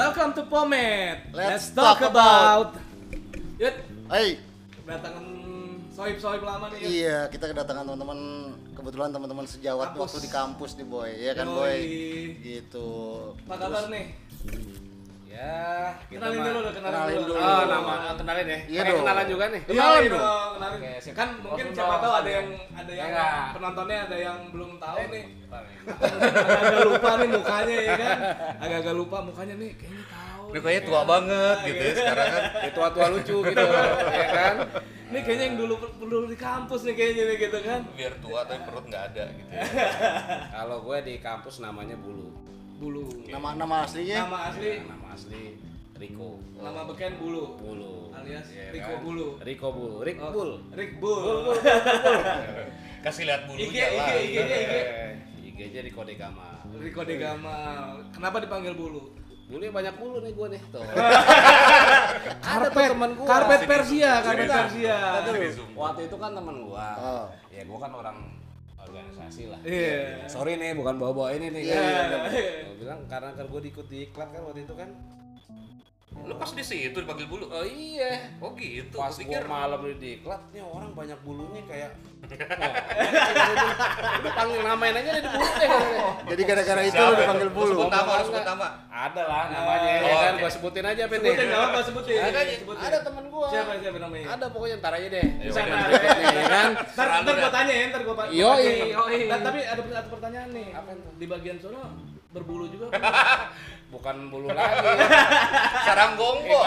Welcome to Pomet. Let's talk, talk about. Yud, Hai, kedatangan soib-soib lama nih. Yud. iya kita kedatangan teman-teman kebetulan teman-teman sejawat Kampus. waktu di kampus nih boy, ya kan Yoi. boy? Gitu. Apa kabar nih? Ya, kita Kenalin dulu, udah kenalin, Kenalin dulu. dulu. Oh, nama kenalin ya. Iya dong. kenalan juga nih. Kenalin Kenalin dong. kenalin. Oke, siap. Kan mungkin Oh, siapa tahu ada yang ada yang Enggak. penontonnya ada yang belum tahu Eh, nih. Agak lupa nih mukanya ya kan. Agak-agak lupa mukanya nih kayaknya tahu. Ini kayaknya tua banget gitu ya sekarang kan. Ya, tua-tua lucu gitu, ya kan? Ini kayaknya yang dulu dulu di kampus nih kayaknya nih gitu kan. Biar tua tapi perut nggak ada gitu ya. Kalau gue di kampus namanya Bulu. Bulu. Nama nama aslinya? Nama asli, Nama asli Riko. nama beken Bulu. Bulu. Alias Iya Riko kan? Bulu. Riko Bulu. Rik Oh, Bul. Rick Bull. Kasih lihat bulunya IG, lah. IG, IG. Eh, IG-nya Riko Degama. Riko Degamal. Kenapa dipanggil Bulu? Bulu banyak bulu nih gue nih. Tuh. Karpet teman gua. Karpet Sini Persia, karpet. Persia. Waktu itu kan teman gua. Oh. Ya gua kan orang organisasi lah. Iya. Sorry nih, bukan bawa-bawa ini nih. Iya, kan. iya. Gua bilang karena kan gua ikut di iklan kan waktu itu kan. Lu pas di situ dipanggil bulu. Oh iya. Oh gitu. Pas Gua pikir malam di diklat, nih orang banyak bulunya kayak udah panggil namain aja di bulu deh. Jadi gara-gara itu lu ya? dipanggil Lu bulu. Sebut nama, lu sebut nama. Ada lah namanya, Oh, ya kan? Gua sebutin aja apa nih. Sebutin enggak apa sebutin. Ada, sebutin. ada temen gua. Siapa siapa namanya? Ada pokoknya ntar aja deh. Iya, Sana. ya kan? Ntar, ntar gua tanya ya, ntar gua tanya. yoi. Nah, tapi ada satu pertanyaan nih. Apa itu? Di bagian sono berbulu juga. Bukan bulu lagi. Sarang gonggo.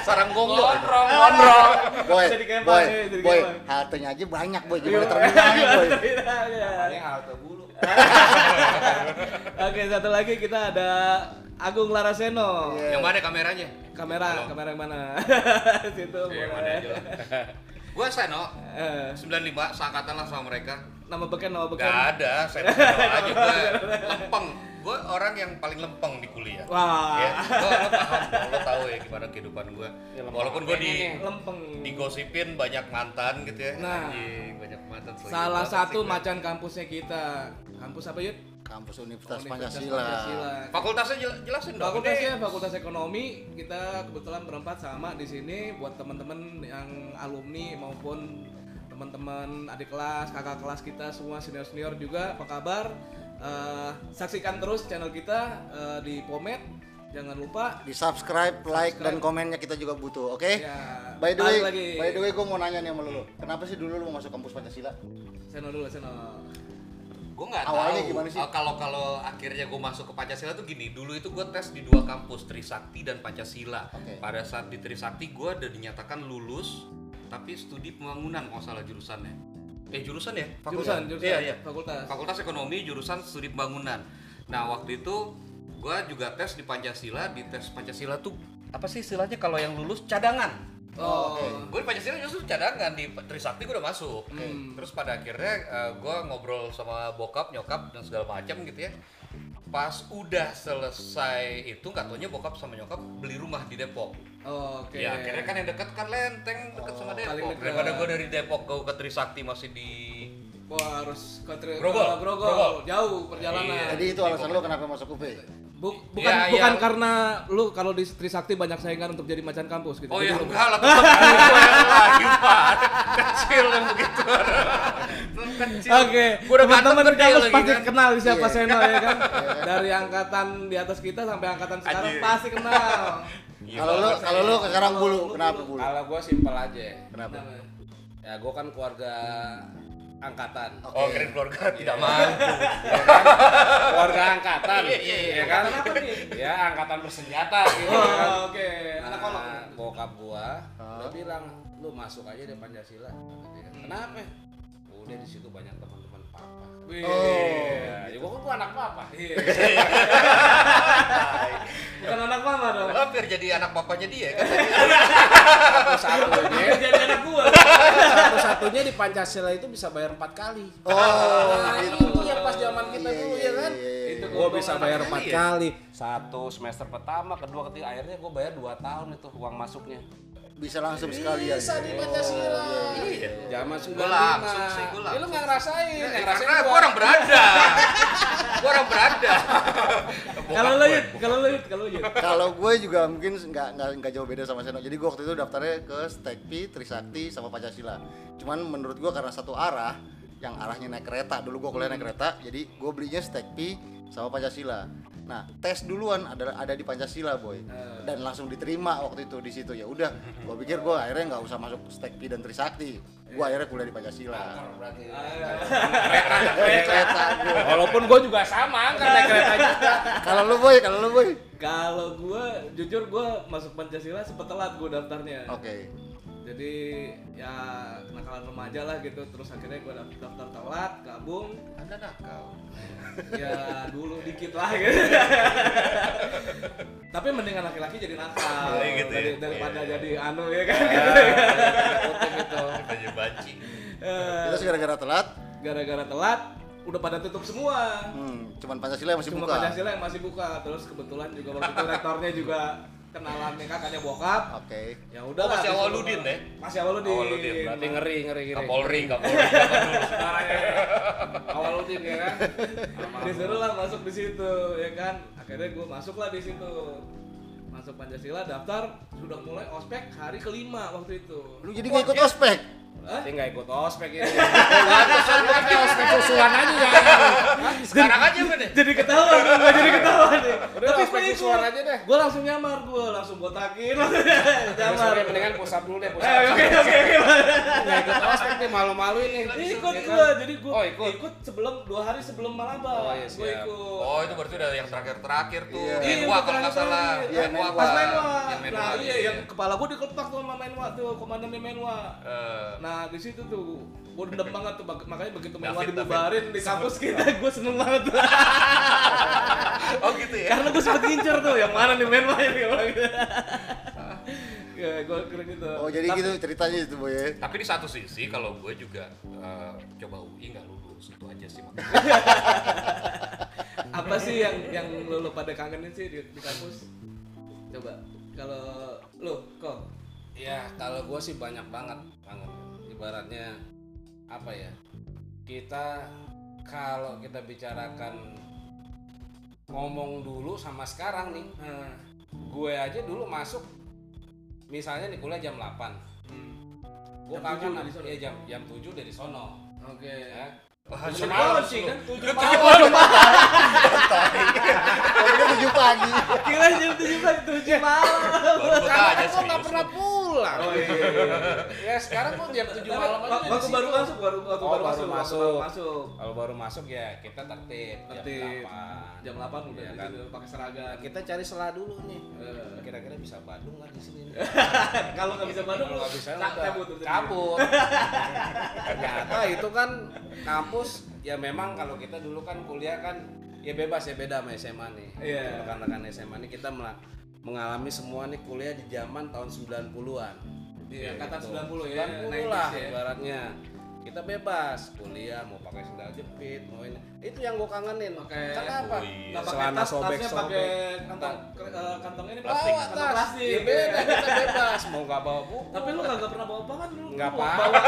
Sarang gonggo. Gondrong, gondrong. Boy, Jadi boy, jadi boy, mana? haltenya aja banyak boy, Iya. gimana terminalnya boy? Namanya halte bulu. Oke, satu lagi kita ada Agung Laraseno. Iya. Yang mana kameranya? Kamera, Halo. kamera yang mana? Situ Iya, yang mana boleh. Gua Seno, Eh, 95 seangkatan lah sama mereka. nama beken, nama beken. Gak ada, Seno Seno aja gua lempeng. Gua orang yang paling lempeng di kuliah. Wah. Ya, lo, lo paham, lo tahu ya gimana kehidupan gue. Ya, lempeng. Walaupun gue di Lempeng. digosipin banyak mantan gitu ya. Nah. Anjing, banyak mantan. Salah satu gua. macan kampusnya kita. Kampus apa, Yud? Kampus Universitas Universitas Pancasila. Fakultasnya jel- jelasin dong. Fakultasnya Ini Fakultas Ekonomi. Kita kebetulan berempat sama di sini buat teman-teman yang alumni maupun teman-teman adik kelas, kakak kelas kita semua senior-senior juga. Apa kabar? Eh, saksikan terus channel kita eh, di Pomet. Jangan lupa Di subscribe, like, Subscribe. dan komennya kita juga butuh, oke? Ya, By the way, lagi. by the way, gue mau nanya nih sama lu. Kenapa sih dulu lu mau masuk kampus Pancasila? Seno dulu, Seno. Gue nggak Awalnya tahu. gimana sih? Oh, Kalau kalau akhirnya gue masuk ke Pancasila tuh gini. Dulu itu gue tes di dua kampus Trisakti dan Pancasila. Oke. Pada saat di Trisakti gue udah dinyatakan lulus, tapi studi pembangunan kalau salah jurusannya. Eh jurusan ya? Jurusan, jurusan. Iya iya. Fakultas. Fakultas Ekonomi jurusan Studi Pembangunan. Nah waktu itu gue juga tes di Pancasila, di tes Pancasila tuh apa sih istilahnya kalau yang lulus cadangan? Oh, Gue di Pancasila justru cadangan di Trisakti gue udah masuk. Hmm. Terus pada akhirnya gue ngobrol sama bokap, nyokap dan segala macam gitu ya. Pas udah selesai itu nggak taunya bokap sama nyokap beli rumah di Depok. Oh, oke. Ya akhirnya kan yang deket kan Lenteng deket sama paling Depok. Daripada gue dari Depok ke, ke Trisakti masih di Wah, harus ke Grogol. Grogol. Grogol. Jauh perjalanan. Iya. Jadi itu alasan lu kenapa masuk UP? Bu- bukan Ya, bukan ya. karena lu kalau di Trisakti banyak saingan untuk jadi macan kampus gitu. Oh Jadi ya lu- enggak lah tetap lagi pak kecil yang begitu kecil Oke, udah teman-teman mantep di kecil kampus pasti kan kenal siapa Iya. Seno ya kan. Dari angkatan di atas kita sampai angkatan sekarang Anjir. pasti kenal. Iya, Kalau lu, kalau lu sekarang bulu, kenapa bulu? Kalau gue simpel aja. Kenapa? Ya gue kan keluarga angkatan. oh keren keluarga tidak mampu keluarga angkatan. Iya, iya, iya. Ya kan? Kenapa nih? Ya angkatan bersenjata gitu kan. Oh, oke. Anak kolok. Nah, bokap gua Ah. udah bilang lu masuk aja deh Pancasila. Dia. Kenapa? Udah di situ banyak teman-teman papa. Wih. Ya, ya gua kan gua anak papa. Iya. Bukan anak mama dong. hampir jadi anak bapaknya dia kan Satu-satunya, Jadi anak gua. satu-satunya di Pancasila itu bisa bayar empat kali. Oh, Nah, gitu. itu yang pas zaman kita Iya, dulu iya, ya kan. iya, iya. Itu Gua bisa bayar empat iya. kali. Satu semester pertama, kedua, ketiga, akhirnya gua bayar dua tahun itu uang masuknya. Bisa langsung sekalian. Bisa di Pancasila. iya Zaman 95. langsung sih, gua Ya, lu langsung. nggak ngerasain, Ya, ngerasain karena gua. gue orang berada gue orang berada Kalau lo Yud, kalau lo gue. Yud, kalau lo Yud. Kalau gue juga mungkin nggak nggak jauh beda sama Seno. Jadi gue waktu itu daftarnya ke Stekpi, Trisakti, sama Pancasila. Cuman menurut gue karena satu arah, yang arahnya naik kereta. Dulu gue kuliah naik kereta, jadi gue belinya Stekpi sama Pancasila. Nah, tes duluan ada ada di Pancasila, boy. Dan langsung diterima waktu itu di situ. Ya udah, gue pikir gue akhirnya nggak usah masuk Stekpi dan Trisakti. Gue akhirnya kuliah di Pancasila. berarti Naik kereta gue. walaupun gue juga sama kan naik kereta juga Kalau lu boy, kalau lu boy. Kalau gue, jujur gue masuk Pancasila sempet telat gue daftarnya. Oke. Jadi ya kenakalan remaja lah gitu. Terus akhirnya gue daftar telat, gabung. Anda nakal. ya dulu dikit lah gitu. Tapi mendingan laki-laki jadi nakal Iya, gitu ya. dari- daripada Iya, iya. jadi anu ya kan. Kutip itu Baju banci. Eh, Itu gara-gara telat, Gara-gara telat udah pada tutup semua. hmm, cuman Pancasila yang masih Cuma buka. Pancasila yang masih buka. Terus kebetulan juga waktu itu rektornya juga kenalan nih kakaknya bokap. Oke. Ya Oh, udah lah, masih disuruh- Awaludin deh. Masih Awaludin. Awaludin, berarti ngeri ngeri ngeri Kapolri, Kapolri zaman dulu. awaludin ya kan Disuruh lah masuk di situ ya kan. Akhirnya gue masuk lah di situ. Masuk Pancasila daftar sudah mulai ospek hari kelima waktu itu. Lu jadi nggak ikut ospek? Tapi nggak ikut ospek ini. Kayak ospek susulan aja ya. Sekarang aja deh? jadi ketahuan gue nggak jadi ketahuan nih Udah ospek susulan aja deh. gue langsung nyamar gue langsung botakin nyamar mendingan pusat dulu deh, pusat. Eh, oke oke oke Nggak ikut ospek nih, malu-malu ini. ikut Ya kan? gue jadi gue Oh, ikut. sebelum dua hari sebelum malaba Oh, iya, gue ikut Oh, itu berarti udah yang terakhir-terakhir tuh. Iya. Iya, Menwa kalau nggak terakhir salah. terakhir. Iya, Menwa pas menwa nah iya yang kepala gue dikelepak tuh sama menwa tuh komandannya menwa Eh, nah di situ tuh gue dendam banget tuh makanya begitu menwa dibubarin di kampus kita gue seneng banget tuh Oh gitu ya. karena gue sempet ngincer tuh yang mana nih menwa yang gitu ya gue kira gitu Oh jadi Tapi- gitu ceritanya itu boy ya. Tapi di satu sisi kalau gue juga eh, coba UI nggak lulus itu aja sih. Apa sih yang yang lo, lo pada kangenin sih di, di kampus coba kalau lo kok Ya, kalau gue sih banyak banget, banget. Ibaratnya apa ya? Kita kalau kita bicarakan ngomong dulu sama sekarang nih, nah, gue aja dulu masuk misalnya nih kuliah jam 8 gue Jam kangen 7 dari sama- sono. ya jam jam 7 dari sono. Oke. Ya. Wah, Tujuh malam sih kan? Tujuh Tujuh malam. Oh dia tujuh pagi. kira jam tujuh pagi tujuh malam. gua karena gue nggak pernah lu. Pulang oh iya, iya, iya. ya sekarang gue jam 7 Tapi malam aja waktu baru masuk baru waktu Oh, baru baru masuk masuk. baru masuk kalau baru masuk ya kita tertib jam Tertib. 8 jam 8 udah di kan. pakai seragam kita cari selah dulu nih Eh. kira-kira bisa Bandung nggak di sini kalau nggak bisa Bandung nggak bisa cabut cabut ternyata itu kan kampus ya memang kalau kita dulu kan kuliah kan ya bebas ya beda sama SMA nih Iya. rekan-rekan SMA nih kita mengalami semua nih kuliah di zaman tahun 90-an Iya, kata Gitu. 90 ya, 90 lah 90s ya. ibaratnya. Kita bebas kuliah mau pakai sendal jepit mau ini. Itu yang gue kangenin. Pakai- kenapa? Oh, iya. nggak pakai Celana tas tasnya sobek-sobek. pakai kantong eh, kantong ini Plastik. bawa kantong tas. plastik. Ya beda kita bebas. Mau nggak bawa buku? Tapi lu kagak pernah bawa apa kan lu nggak Lu apa bawa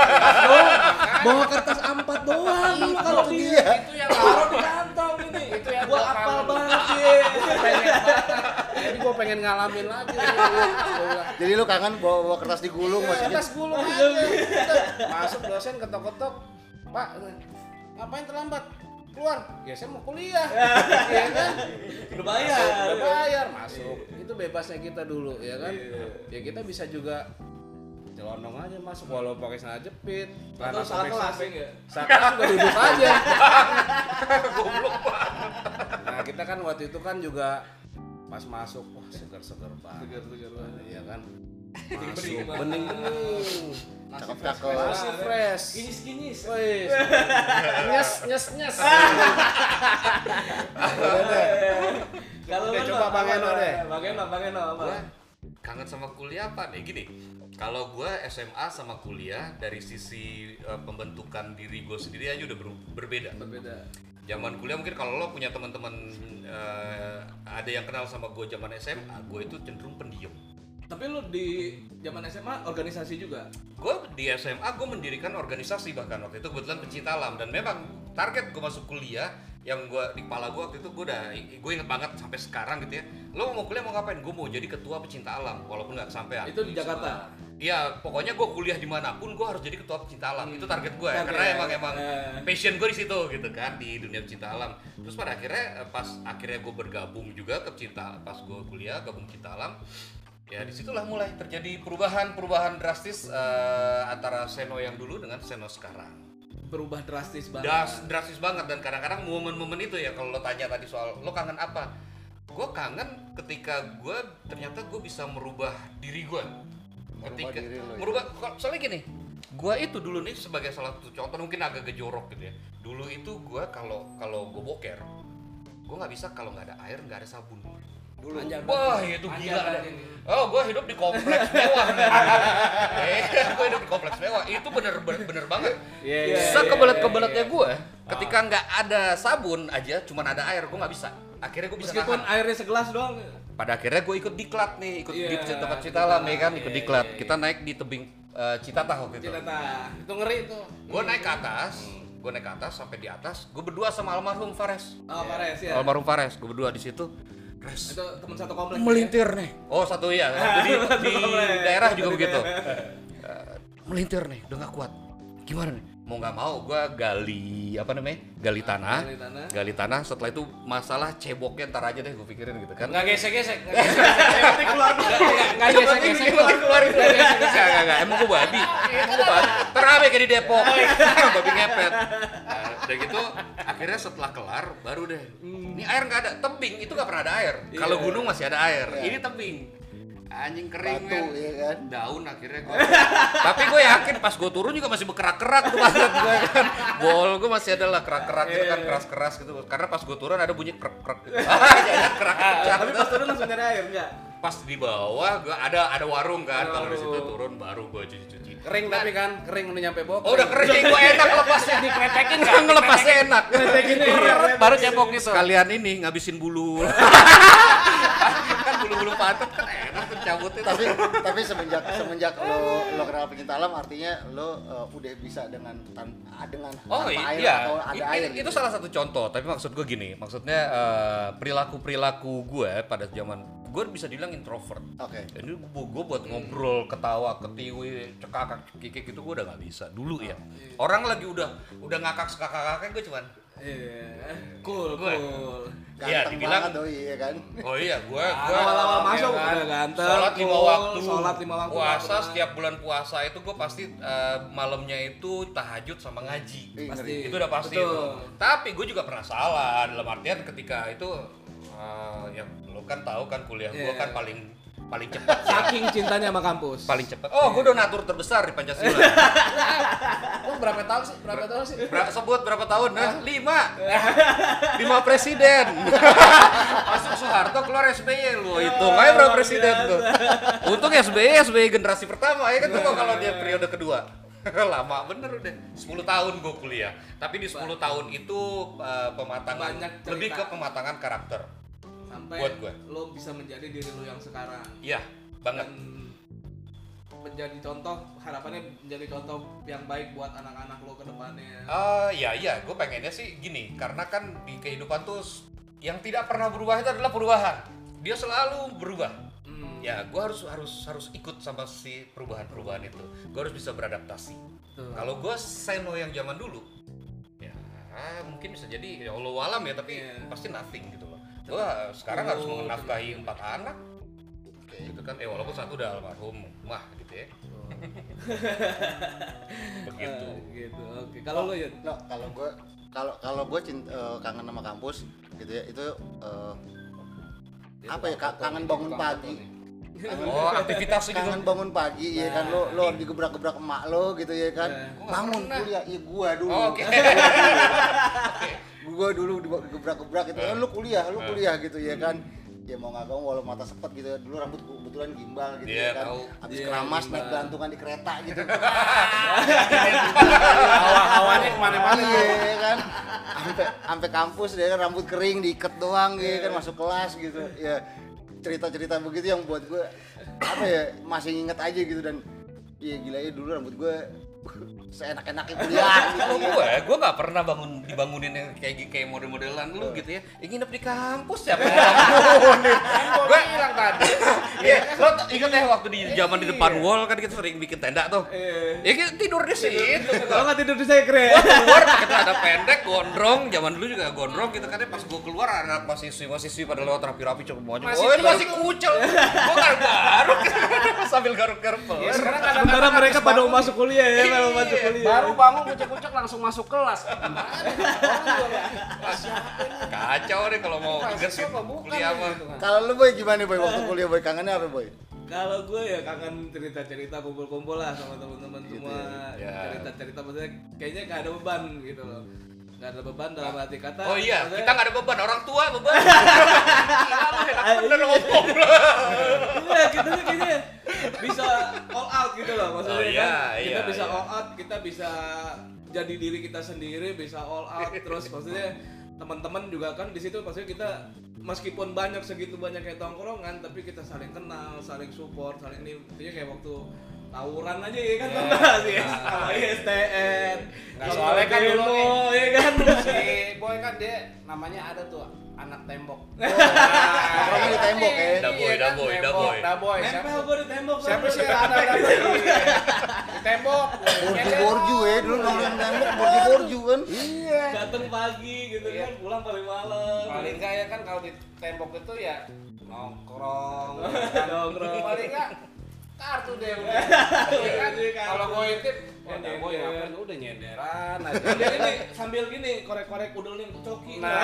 bawa kertas A4 doang lu kalau Itu dia. Itu yang taruh di kantong ini. Itu yang gua apal banget ya banget. Jadi gue pengen ngalamin lagi. Jadi lu kangen bawa, bawa kertas digulung Iya, maksudnya. tas gulung aja. Udah, masuk dosen ketok-ketok. Pak ngapain terlambat? Keluar. Ya saya mau kuliah. Ya kan? Udah bayar. Udah bayar masuk. Itu bebasnya kita dulu ya kan? Iya. ya kita bisa juga celonong aja masuk walau pakai celana jepit atau salah kelas. ya saat kelas juga duduk aja. Nah kita kan waktu itu kan juga pas masuk wah segar-segar banget. Segar-segar banget. iya kan? Bening masuk. banget. bening-bening Cakep-cakep. masih fresh. Kinyis Wih, nyes nyes nyes. kalau coba Bang Eno deh. Bang Eno Bang Eno kangen sama kuliah apa nih? Gini kalau gue SMA sama kuliah dari sisi eh, pembentukan diri gue sendiri aja udah ber- berbeda. Berbeda. Zaman kuliah mungkin kalau lo punya teman-teman eh, ada yang kenal sama gue zaman SMA gue itu cenderung pendiam. Tapi lu di zaman SMA organisasi juga? Gue di SMA gue mendirikan organisasi bahkan. Waktu itu kebetulan pecinta alam. Dan memang target gue masuk kuliah yang gua di kepala gua waktu itu gua udah gue inget banget sampai sekarang gitu ya lo mau kuliah mau ngapain gue mau jadi ketua pecinta alam walaupun nggak kesampaian Itu di Jakarta. Iya, pokoknya gue kuliah di mana pun gue harus jadi ketua pecinta alam. Itu target gue, Target. karena emang emang Eh. passion gue di situ gitu kan di dunia pecinta alam. Terus pada akhirnya eh, pas akhirnya gue bergabung juga ke pecinta pas gue kuliah gabung pecinta alam, ya di situlah mulai terjadi perubahan-perubahan drastis eh, antara Seno yang dulu dengan Seno sekarang. Berubah drastis banget. Das, drastis banget dan kadang-kadang momen-momen itu ya kalau lo tanya tadi soal lo kangen apa, gue kangen ketika gue ternyata gue bisa merubah diri gue Merubah ketika diri lo ya? merubah soalnya gini gue itu dulu nih sebagai salah satu contoh mungkin agak gejorok gitu ya dulu itu gue kalau kalau gue boker gue nggak bisa kalau nggak ada air nggak ada sabun Dulu. Wah itu Anjay gila. Oh gue hidup di kompleks mewah. eh, gue hidup di kompleks mewah. Itu bener bener, bener banget. Iya, iya, Sekebelet kebeletnya gue, ketika nggak ada sabun aja, cuman ada air, gue nggak bisa. Akhirnya gue bisa Meskipun nahan. airnya segelas doang. Pada akhirnya gue ikut diklat nih, ikut Iya, di tempat Citalam. Citalam ya kan, ikut Iya, diklat. iya, iya. Kita naik di tebing eh, Citatah waktu itu. Cita Itu ngeri tuh. Gue naik ke atas, gue naik ke atas sampai di atas, gue berdua sama almarhum Fares. Oh, Pares ya. Almarhum Fares, gue berdua di situ. Itu teman satu kompleks. ya? melintir nih. Oh satu iya, satu di, di komplek. daerah juga begitu. melintir nih, udah nggak kuat. Gimana nih? Mau nggak mau, gue gali apa namanya? Gali tanah. gali tanah. Gali tanah. Setelah itu masalah ceboknya ntar aja deh, gue pikirin gitu kan. Nggak gesek-gesek. nggak gesek. Yang penting keluar dulu. Nggak gesek-gesek. keluar keluar itu enggak enggak enggak emang gue babi emang gue babi terame kayak di Depok babi ngepet nah, udah gitu akhirnya setelah kelar baru deh ini air nggak ada tebing itu nggak pernah ada air kalau Iya. gunung masih ada air Iya. ini tebing anjing kering Batu, men. iya kan? daun akhirnya gue tapi gue yakin pas gue turun juga masih berkerak-kerak tuh banget gue kan. Bol gue masih ada lah kerak-kerak gitu kan keras-keras gitu. Karena pas gue turun ada bunyi krek-krek gitu. Kerak Tapi pas turun langsung nyari air enggak? pas di bawah gua ada ada warung kan. Ada kalau di situ turun baru gua cuci cuci Kering tapi kan, kering udah nyampe bok. oh udah kering gua enak lepasnya Dikretekin nggak ngelepasnya enak Kretekin ya. Baru cebok gitu. sekalian ini ngabisin bulu kan bulu bulu pantat kan enak tuh cabutnya tapi tapi semenjak semenjak lo lo kenal pecinta alam artinya lo uh, udah bisa dengan tan- dengan Oh tanpa air iya, atau ada I- air gitu. itu salah satu contoh. Tapi maksud gue gini, maksudnya eh, perilaku perilaku gue pada zaman gue bisa dibilang introvert. Oke. Jadi gue buat ngobrol, ketawa, ketiwi, cekakak, kikik itu gue udah nggak bisa dulu ya. Orang lagi udah udah ngakak sekakak gue cuman Iya. Cool, Gue. cool. Iya, dibilang- banget doi ya kan. Oh iya, gua gua Awal-awal masuk ya kan, udah ganteng. Sholat lima cool, waktu. Sholat lima waktu. Puasa setiap bulan puasa itu gua pasti eh, malamnya itu tahajud sama ngaji. Pasti. Itu udah pasti Betul. itu. Tapi gue juga pernah salah dalam artian ketika itu eh, ya lo kan tahu kan kuliah gua Iya. kan paling paling cepat Saking cintanya sama kampus. paling cepat. Oh, gue donatur terbesar di Pancasila. Oh, berapa tahun sih? Berapa tahun sih? Ber- sebut berapa tahun? Nah, lima. lima presiden. Masuk Soeharto keluar SBY lu. Hitung aja berapa presiden tuh. Untung SBY SBY generasi pertama ya kan coba kalau dia periode kedua. Lama bener udah 10 tahun gue kuliah. Tapi di 10 tahun itu eh, pematangan lebih ke pematangan karakter. Sampai Buat gue. lo bisa menjadi diri lo yang sekarang. Iya, banget. Dan menjadi contoh, harapannya menjadi contoh yang baik buat anak-anak lo ke depannya. Eh iya iya, gue pengennya sih gini, karena kan di kehidupan tuh yang tidak pernah berubah itu adalah perubahan. Dia selalu berubah. Hmm. Ya, gue harus harus harus ikut sama si perubahan-perubahan itu. Gue harus bisa beradaptasi. Kalau gue seno yang zaman dulu, ya mungkin bisa jadi ya Allah alam ya, tapi Iya. pasti nothing gitu Gue sekarang harus Oh, menafkahi empat anak, Oke. gitu kan. Eh walaupun satu udah almarhum, mah gitu ya. Begitu. Ah, gitu. Oke. Kalau lo ya No, kalau gue kalau kalau gue cinta, eh, kangen sama kampus gitu ya itu eh, apa ya ka- kangen bangun pagi kangen, Oh, aktivitas gitu. kangen bangun pagi ya kan lo lo digebrak-gebrak emak lo gitu ya kan Nah. Nggak bangun kuliah iya gua dulu Oh, Oke. gua dulu digebrak-gebrak gitu kan lu kuliah lu Eh. kuliah gitu ya kan. Ya mau nggak mau walau mata sepet gitu ya. Dulu rambut kebetulan gimbal gitu Iya, ya kan. tahu. habis Iya, keramas gimbal. naik gantungan di kereta gitu. Hawa-hawanya ke mana-mana. iya kan. Sampai sampai kampus dia kan rambut kering diikat doang gitu kan masuk kelas gitu. Ya cerita-cerita begitu yang buat gue apa ya masih inget aja gitu. Dan iya gila ya dulu rambut gue seenak-enaknya kuliah gitu. Kalau gue, gue gak pernah bangun dibangunin yang kayak kayak model-modelan lu gitu ya. Yang nginep di kampus siapa yang bangunin? gue bilang tadi. Iya, lo t- inget ya waktu di zaman di depan wall kan kita sering bikin tenda tuh. Ya kita tidur di situ. Kalau nggak tidur di sekre. Gua keluar pakai celana pendek, gondrong. Zaman dulu juga gondrong gitu kan. Pas gue keluar anak mahasiswi mahasiswi pada lewat rapi-rapi coba mau Masih Oh ini masih garuk. kucel. Gue garuk-garuk sambil garuk-garuk Ya, sekarang Sementara kadang-kadang mereka pada mau masuk kuliah ya, Iya, masuk kuliah. baru bangun kucek-kucek langsung masuk kelas. Kacau deh kalau mau bukan kuliah mah. gitu kan. Kalau lu boy gimana boy waktu kuliah boy kangennya apa boy? Kalau gue ya kangen cerita-cerita kumpul-kumpul lah sama teman-teman semua. ya. Cerita-cerita maksudnya kayaknya gak ada beban gitu loh. Gak ada beban dalam arti kata. Oh iya, maksudnya- kita nggak ada beban, orang tua beban. Gila lu enak bener ngomong. Iya, kita tuh kayaknya bisa all out gitu loh maksudnya Oh, iya, kan. Kita iya, bisa iya. all out, kita bisa jadi diri kita sendiri, bisa all out terus maksudnya teman-teman juga kan di situ maksudnya kita meskipun banyak segitu banyak kayak tongkrongan tapi kita saling kenal, saling support, saling ini intinya kayak waktu tawuran aja ya kan yeah. sih sama ISTN. Nggak, soalnya kan dulu nih. ya kan. Si Boy kan dia namanya ada tuh anak tembok. Nongkrongnya di tembok ya. Da boy, Iya da kan, boy, da tembok, boy. da boy. Siapa Nempel gue di tembok. siapa sih ada di tembok? Borju-borju ya, dulu nongkrong tembok borju-borju kan. Iya. Datang pagi gitu Iya. kan, pulang paling malam. Paling enggak ya kan kalau di tembok itu ya nongkrong. kan. Nongkrong. Paling enggak kartu deh udah. Iya kan? Iya, kartu. Kalau gue intip, wah ngapain udah nyenderan aja. Sambil ini, sambil gini korek-korek udel nih coki. Nah,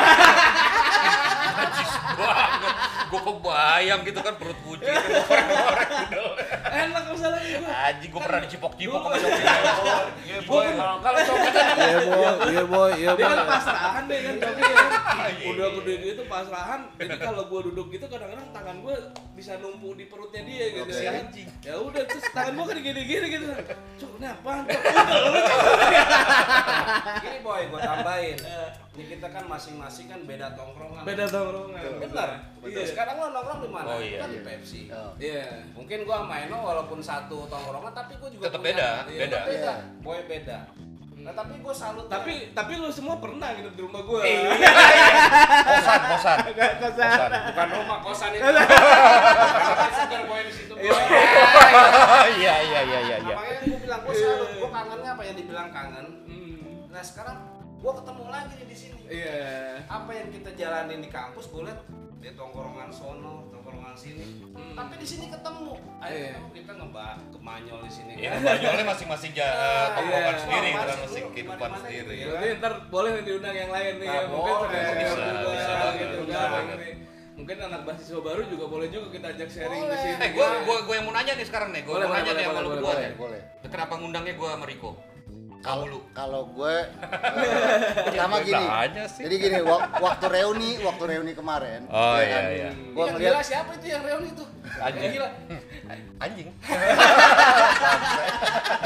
Najis banget. Gue kebayang gitu kan perut buci korek-korek gitu. enak misalnya gitu. Anjing gue pernah dicipok-cipok sama coki. iya boy. Kalau kalau coba Iya boy, iya boy, iya Dia boy. kan pasrahan deh kan coki ya. Udah gede gitu pasrahan. Jadi kalau gua duduk gitu kadang-kadang tangan gua bisa numpuk di perutnya dia gitu anjing. Ya udah terus tangan gua kan gini-gini gitu. Cuk, apaan? Cuk? Gini boy, gue tambahin. Ini kita kan masing-masing kan beda tongkrongan. Beda tongkrongan. Bener. Iya. Sekarang lo nongkrong di mana? Oh, iya, Kan di iya. Pepsi. Oh. Iya. Mungkin gua sama Eno walaupun satu tongkrongan tapi gua juga Tetep punya- beda, Iya, beda. beda. Iya. Boy beda. Nah, tapi gua salut. Tapi tapi lu semua pernah nginep di rumah gua. Kosan, kosan. Kosan. bukan rumah kosan itu. Karena segar boy di situ. Boy. Iya, iya, iya, iya, iya. Makanya gua bilang gua salut. Gua kangennya apa yang dibilang kangen. Hmm. Nah, sekarang gua ketemu lagi nih di sini. Iya. Apa yang kita jalanin di kampus gua lihat di tongkrongan sono, tongkrongan sini. Hmm. Tapi di sini ketemu. Ayo Iya. ketemu, kita ngebak kemanyol di sini. Ya, banyolnya masing-masing ja- eh, tongkrongan Iya. sendiri, Wah, kan masih masing kehidupan sendiri. Berarti ntar boleh nih diundang yang lain nih Nah, ya. Mungkin boleh. Bisa, juga bisa banget, gitu bisa kan. Ini. Mungkin anak mahasiswa baru juga boleh juga kita ajak sharing di Boleh. sini. Eh, gue gue gue yang mau nanya nih sekarang nih. Gue Boleh, mau boleh, nanya nih boleh, sama lu boleh, berdua boleh, nih. boleh. Kenapa ngundangnya gue sama Riko? Kalau kalau gue eh, pertama gini. Jadi gini, wak- waktu reuni, waktu reuni kemarin. Oh, ya iya, kan, iya. Gua yang ngeliat gila siapa itu yang reuni itu? Anjing. Gila. Anjing.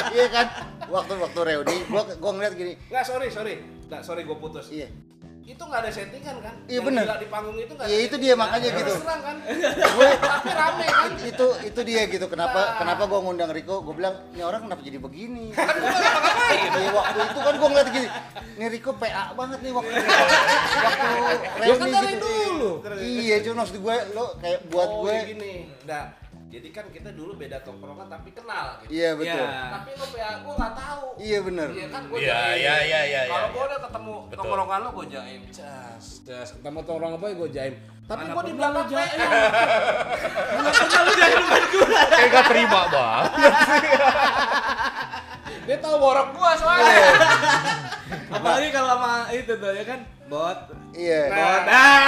Iya kan? Waktu waktu reuni, gua gua ngeliat gini. Nggak, sorry, sorry. Nggak, sorry gue putus. Iya. Itu nggak ada settingan kan? Iya, gila di panggung itu nggak Iya, itu dia, makanya gitu. terang kan? Gue Tapi rame kan? itu itu dia gitu. Kenapa Nah. kenapa gua ngundang Riko? Gue bilang, "Ini orang kenapa jadi begini?" Iya, waktu itu kan gua ngeliat gini. Nih Riko PA banget nih waktu waktu kan dari gitu. dulu. Iya, cuma maksud gue lo kayak buat oh, gue gini. Nah, jadi kan kita dulu beda tongkrongan tapi kenal gitu. Iya, betul. Iya. Tapi lo PA gue nggak tahu. Iya bener. Iya kan gue Iya, iya, iya, iya, Kalau iya. gue udah ketemu Betul. tongkrongan lo gue jaim. Cas, cas. Ketemu tongkrongan boy gue jaim. Tapi Mana gue di pernah lo belakang jaim? PA. Kayak gak terima banget. Dia tahu borok gue soalnya. Iya. Apalagi kalau sama itu tuh ya kan bot. Iya. Bot. Nah,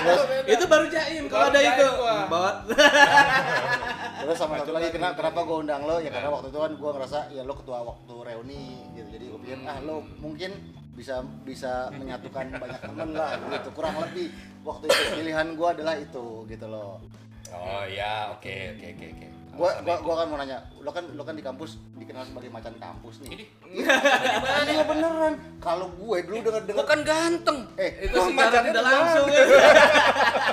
Ah. itu baru jaim kalau ada itu. Bot. Terus sama satu lagi kenapa, kenapa gue undang lo ya karena waktu itu kan gue ngerasa ya lo ketua waktu reuni gitu jadi gue pikir ah lo mungkin bisa bisa menyatukan banyak temen lah gitu kurang lebih waktu itu pilihan gue adalah itu gitu loh Oh ya, oke, oke, oke, oke. Gue gua, gua kan mau nanya lo kan lo kan di kampus dikenal sebagai macan kampus nih Ini iya beneran kalau gue dulu dengar dengar bukan ganteng. eh itu gua- secara tidak langsung ya.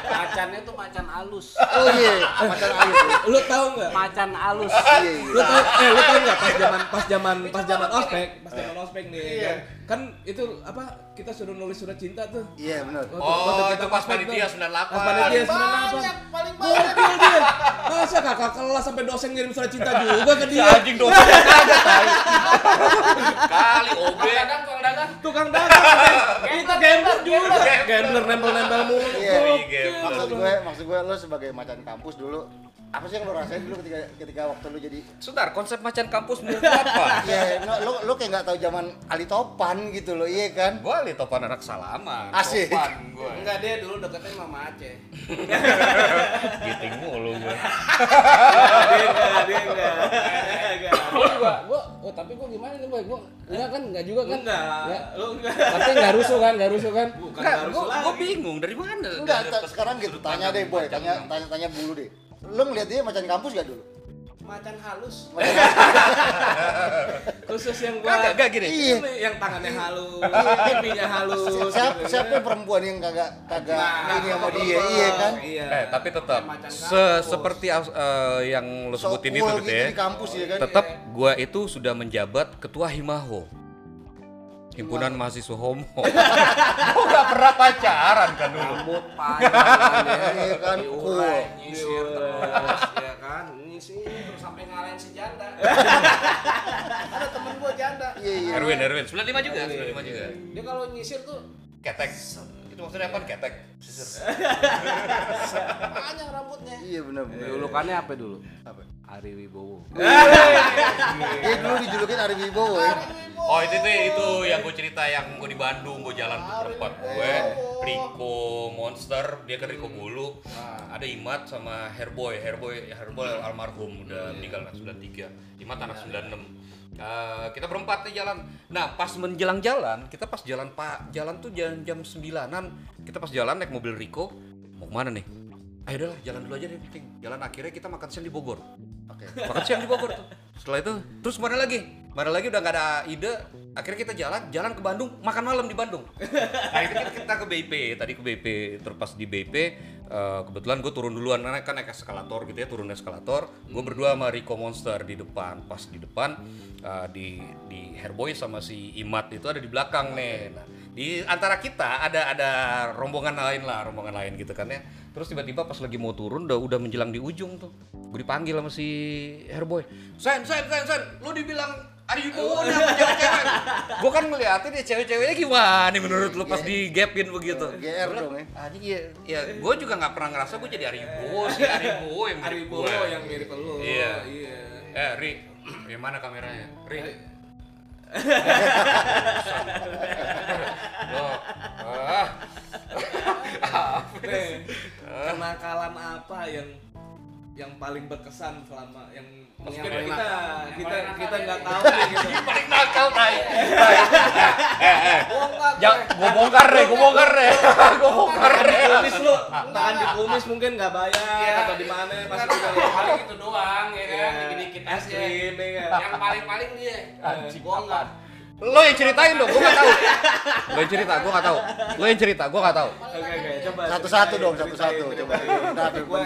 Macannya tuh macan alus. Oh iya, macan alus. Lu tahu nggak? Macan alus. Iya, iya. lu tau eh lu tau nggak pas zaman pas zaman pas zaman ospek pas zaman ospek nih kan, kan itu apa kita suruh nulis surat cinta tuh Iya benar. Oh, itu kita pas panitia tuh. 98. pas panitia 98 paling gokil dia masa kakak kelas sampai dosen ngirim surat cinta juga ke dia anjing dosen kagak tahu. Kali OB. dagang tukang dagang tukang dagang itu gambler juga gambler nempel-nempel mulu Iya. Gokil. Maksud gue, maksud gue lo sebagai macan kampus dulu apa sih yang lo rasain dulu ketika ketika waktu lo jadi Sebentar, konsep macan kampus menurut lu apa? Iya, no, lo lo kayak nggak tahu zaman Ali Topan gitu loh, iya kan? Gua li topan anak salaman. Asik. Topan gua. enggak dia dulu deketnya sama Aceh Giting mulu gua. dia enggak dia enggak Gua gua, oh, tapi gua gimana nih boy? Gua enggak kan, enggak juga kan? enggak Ya. lu enggak Tapi enggak rusuh kan, enggak rusuh kan? bukan Enggak, harus gua, lagi gua bingung dari mana? Enggak, sekarang gitu, tanya deh boy, tanya tanya tanya dulu deh. Lo ngeliat dia macan kampus gak dulu? macan halus khusus yang gua Kagak, enggak gini. Iya. Yang tangannya halus pipinya halus Siapa gitu. siapa perempuan yang kagak kagak Nah, ini sama apa dia, iya kan? iya Eh, tapi tetap se seperti eh, yang lo So sebutin cool itu gitu gitu ya. di kampus ya kan? Tetap gua itu sudah menjabat ketua Himaho. Himpunan mahasiswa homo. gua gak pernah pacaran kan dulu. rambut panjang Iya kan, diurai nyisir terus ya kan nyisir terus sampai ngalahin si janda ada temen gua janda Iya iya. Erwin, Erwin, 95 juga, 95 juga. dia kalau nyisir tuh Ketek. Itu maksudnya apa? Ketek. panjang rambutnya. Iya benar benar. Julukannya apa dulu? Apa? Ari Wibowo. Dia dulu dijulukin Ari Wibowo ya. Oh itu itu itu yang gue cerita yang gue di Bandung gue jalan berempat gue Rico Monster dia kan Rico Bulu. Ada Imat sama Herboy. Herboy Herboy almarhum udah meninggal anak 93 Imat anak 96 Eh, kita berempat nih jalan. Nah pas menjelang jalan kita pas jalan pak jalan tuh jam jam sembilanan. Kita pas jalan naik mobil Rico. Mau ke mana nih? Ayo udahlah jalan dulu aja deh penting jalan akhirnya kita makan siang di Bogor. Oke. makan siang di Bogor tuh. Setelah itu terus mana lagi? Mana lagi udah nggak ada ide. Akhirnya kita jalan jalan ke Bandung makan malam di Bandung. Itu kita, kita ke BIP tadi ke BIP terpas di BIP eh, kebetulan gue turun duluan karena kan naik eskalator gitu ya turun eskalator. Gue berdua sama Rico Monster di depan pas di depan eh, di di Herboy sama si Imat itu ada di belakang nih. Nah, di antara kita ada ada rombongan lain lah rombongan lain gitu kan ya. Terus tiba-tiba pas lagi mau turun udah udah menjelang di ujung tuh gue dipanggil sama si Herboy. Sen Sen Sen Sen lu dibilang Ari Wibowo nih sama cewek-cewek gue kan ngeliatin ya cewek-ceweknya gimana nih menurut lu pas di gapin begitu GR dong ya. Anjing ya, ya gue juga nggak pernah ngerasa gue jadi Ari Wibowo sih Ari Wibowo yang Ari mirip Wibowo gue. yang mirip lu Iya. iya Eh, Ri, yang mana kameranya? Ri. Lo, ah, kenakalan apa yang yang paling berkesan selama yang mungkin paling kita. Yang kita paling nakal kita ya. nggak tahu nih gitu. paling nakal tai. bongkar Ya, gue bongkar deh, gue bongkar deh, gue bongkar deh. kumis lu, tangan di kumis mungkin nggak bayar atau di mana pasti juga paling itu doang ya kan? Iya. dikit-dikit es aja krim ya kan? yang paling-paling dia. Bongkar Lo yang ceritain dong, gue gak tahu. Lo yang cerita, gue gak tahu. Lo yang cerita, gue gak tahu. Oke oke coba Satu-satu dong, satu-satu. Coba. Nah, gue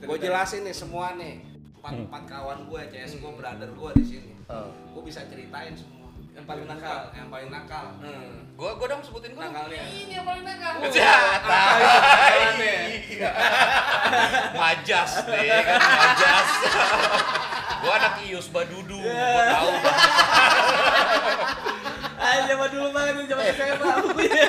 gue jelasin nih semua nih empat empat kawan gue CS gue brother gue di sini Oh. gue bisa ceritain semua yang paling nakal yang paling nakal hmm. Gue gue dong sebutin gue. nakalnya ini yang paling nakal Jata. Nakalannya. Majas deh kan majas. gue anak Ius Badudu, gue tahu ah zaman dulu banget nih zaman SMA punya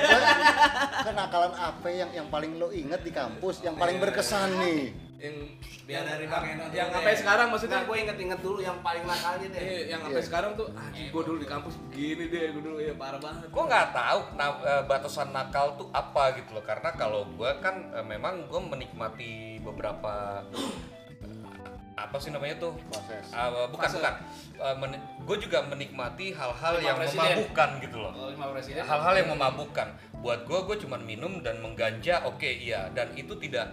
Kenakalan apa yang yang paling lo inget di kampus, yang paling berkesan nih? Yang biar dari Bang Eno yang sampai sekarang maksudnya? Nah gue inget-inget dulu yang paling nakalnya deh. Eh, yang sampai Iya. sekarang tuh ah gue dulu di kampus begini deh gue dulu ya parah banget. Gue nggak tahu na- eh, batasan nakal tuh apa gitu loh. Karena kalau gue kan eh, memang gue menikmati beberapa eh, apa sih namanya tuh? Proses. Ah, bukan Fase. bukan. Gue juga menikmati hal-hal Lima yang presiden. memabukkan gitu loh. Oh, lima presiden. Hal-hal yang memabukkan buat gue gue cuma minum dan mengganja oke iya. Dan itu tidak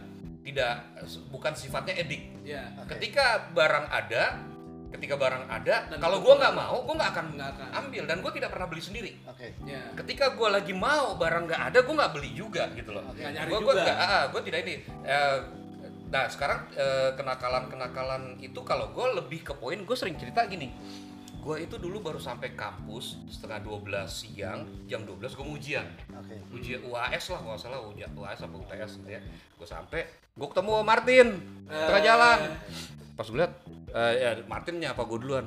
tidak bukan sifatnya edik. Ya ketika barang ada ketika barang ada Dan kalau gue nggak mau gue nggak akan akan. ambil dan gue tidak pernah beli sendiri. Oke. ya. Ketika gue lagi mau barang nggak ada gue nggak beli juga gitu loh. Nyari gue juga. gue gue tidak ini. Eh, nah sekarang eh, kenakalan-kenakalan itu kalau gue lebih ke poin gue sering cerita gini gue itu dulu baru sampai kampus setengah 12 siang jam 12 gue mau ujian Oke. ujian UAS lah kalau salah ujian UAS apa UTS gitu ya. Gue sampai gue ketemu Martin tengah jalan. Pas gue lihat eh, ya Martinnya apa gue duluan?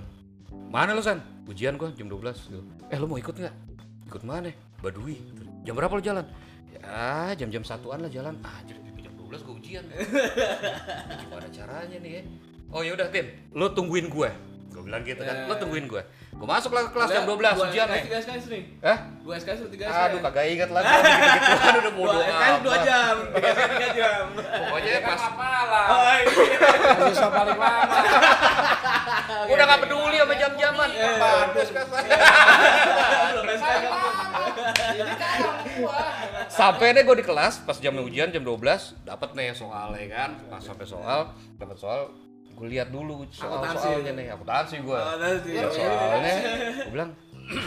Mana lu san? Ujian gue jam 12 Gitu. eh lu mau ikut nggak? Ikut mana? Badui. Jam berapa lu jalan? Ya jam-jam satuan lah jalan. Ah jadi jam 12 gue ujian. Gimana caranya nih ya? Oh ya udah Tin. Lu tungguin gue gue bilang gitu kan lu tungguin gue gue masuk lah ke kelas jam 12 ujian nih Tiga SKS nih. eh Dua SKS atau tiga SKS? Aduh kagak inget lagi gitu-gitu kan udah bodo Dua SKS dua jam. Tiga SKS tiga jam. Pokoknya kan pas apalah. Oh iya. Siswa paling lama. udah gak peduli sama jam-jaman. Bagus kan. Belum SKS. Sampai deh gue di kelas pas jam ujian jam 12 dapat nih soalnya kan. Pas sampai soal, dapat soal gue lihat dulu Akuntansi. soal-soalnya nih akuntansi gue. Akuntansi. Lihat soalnya, gue bilang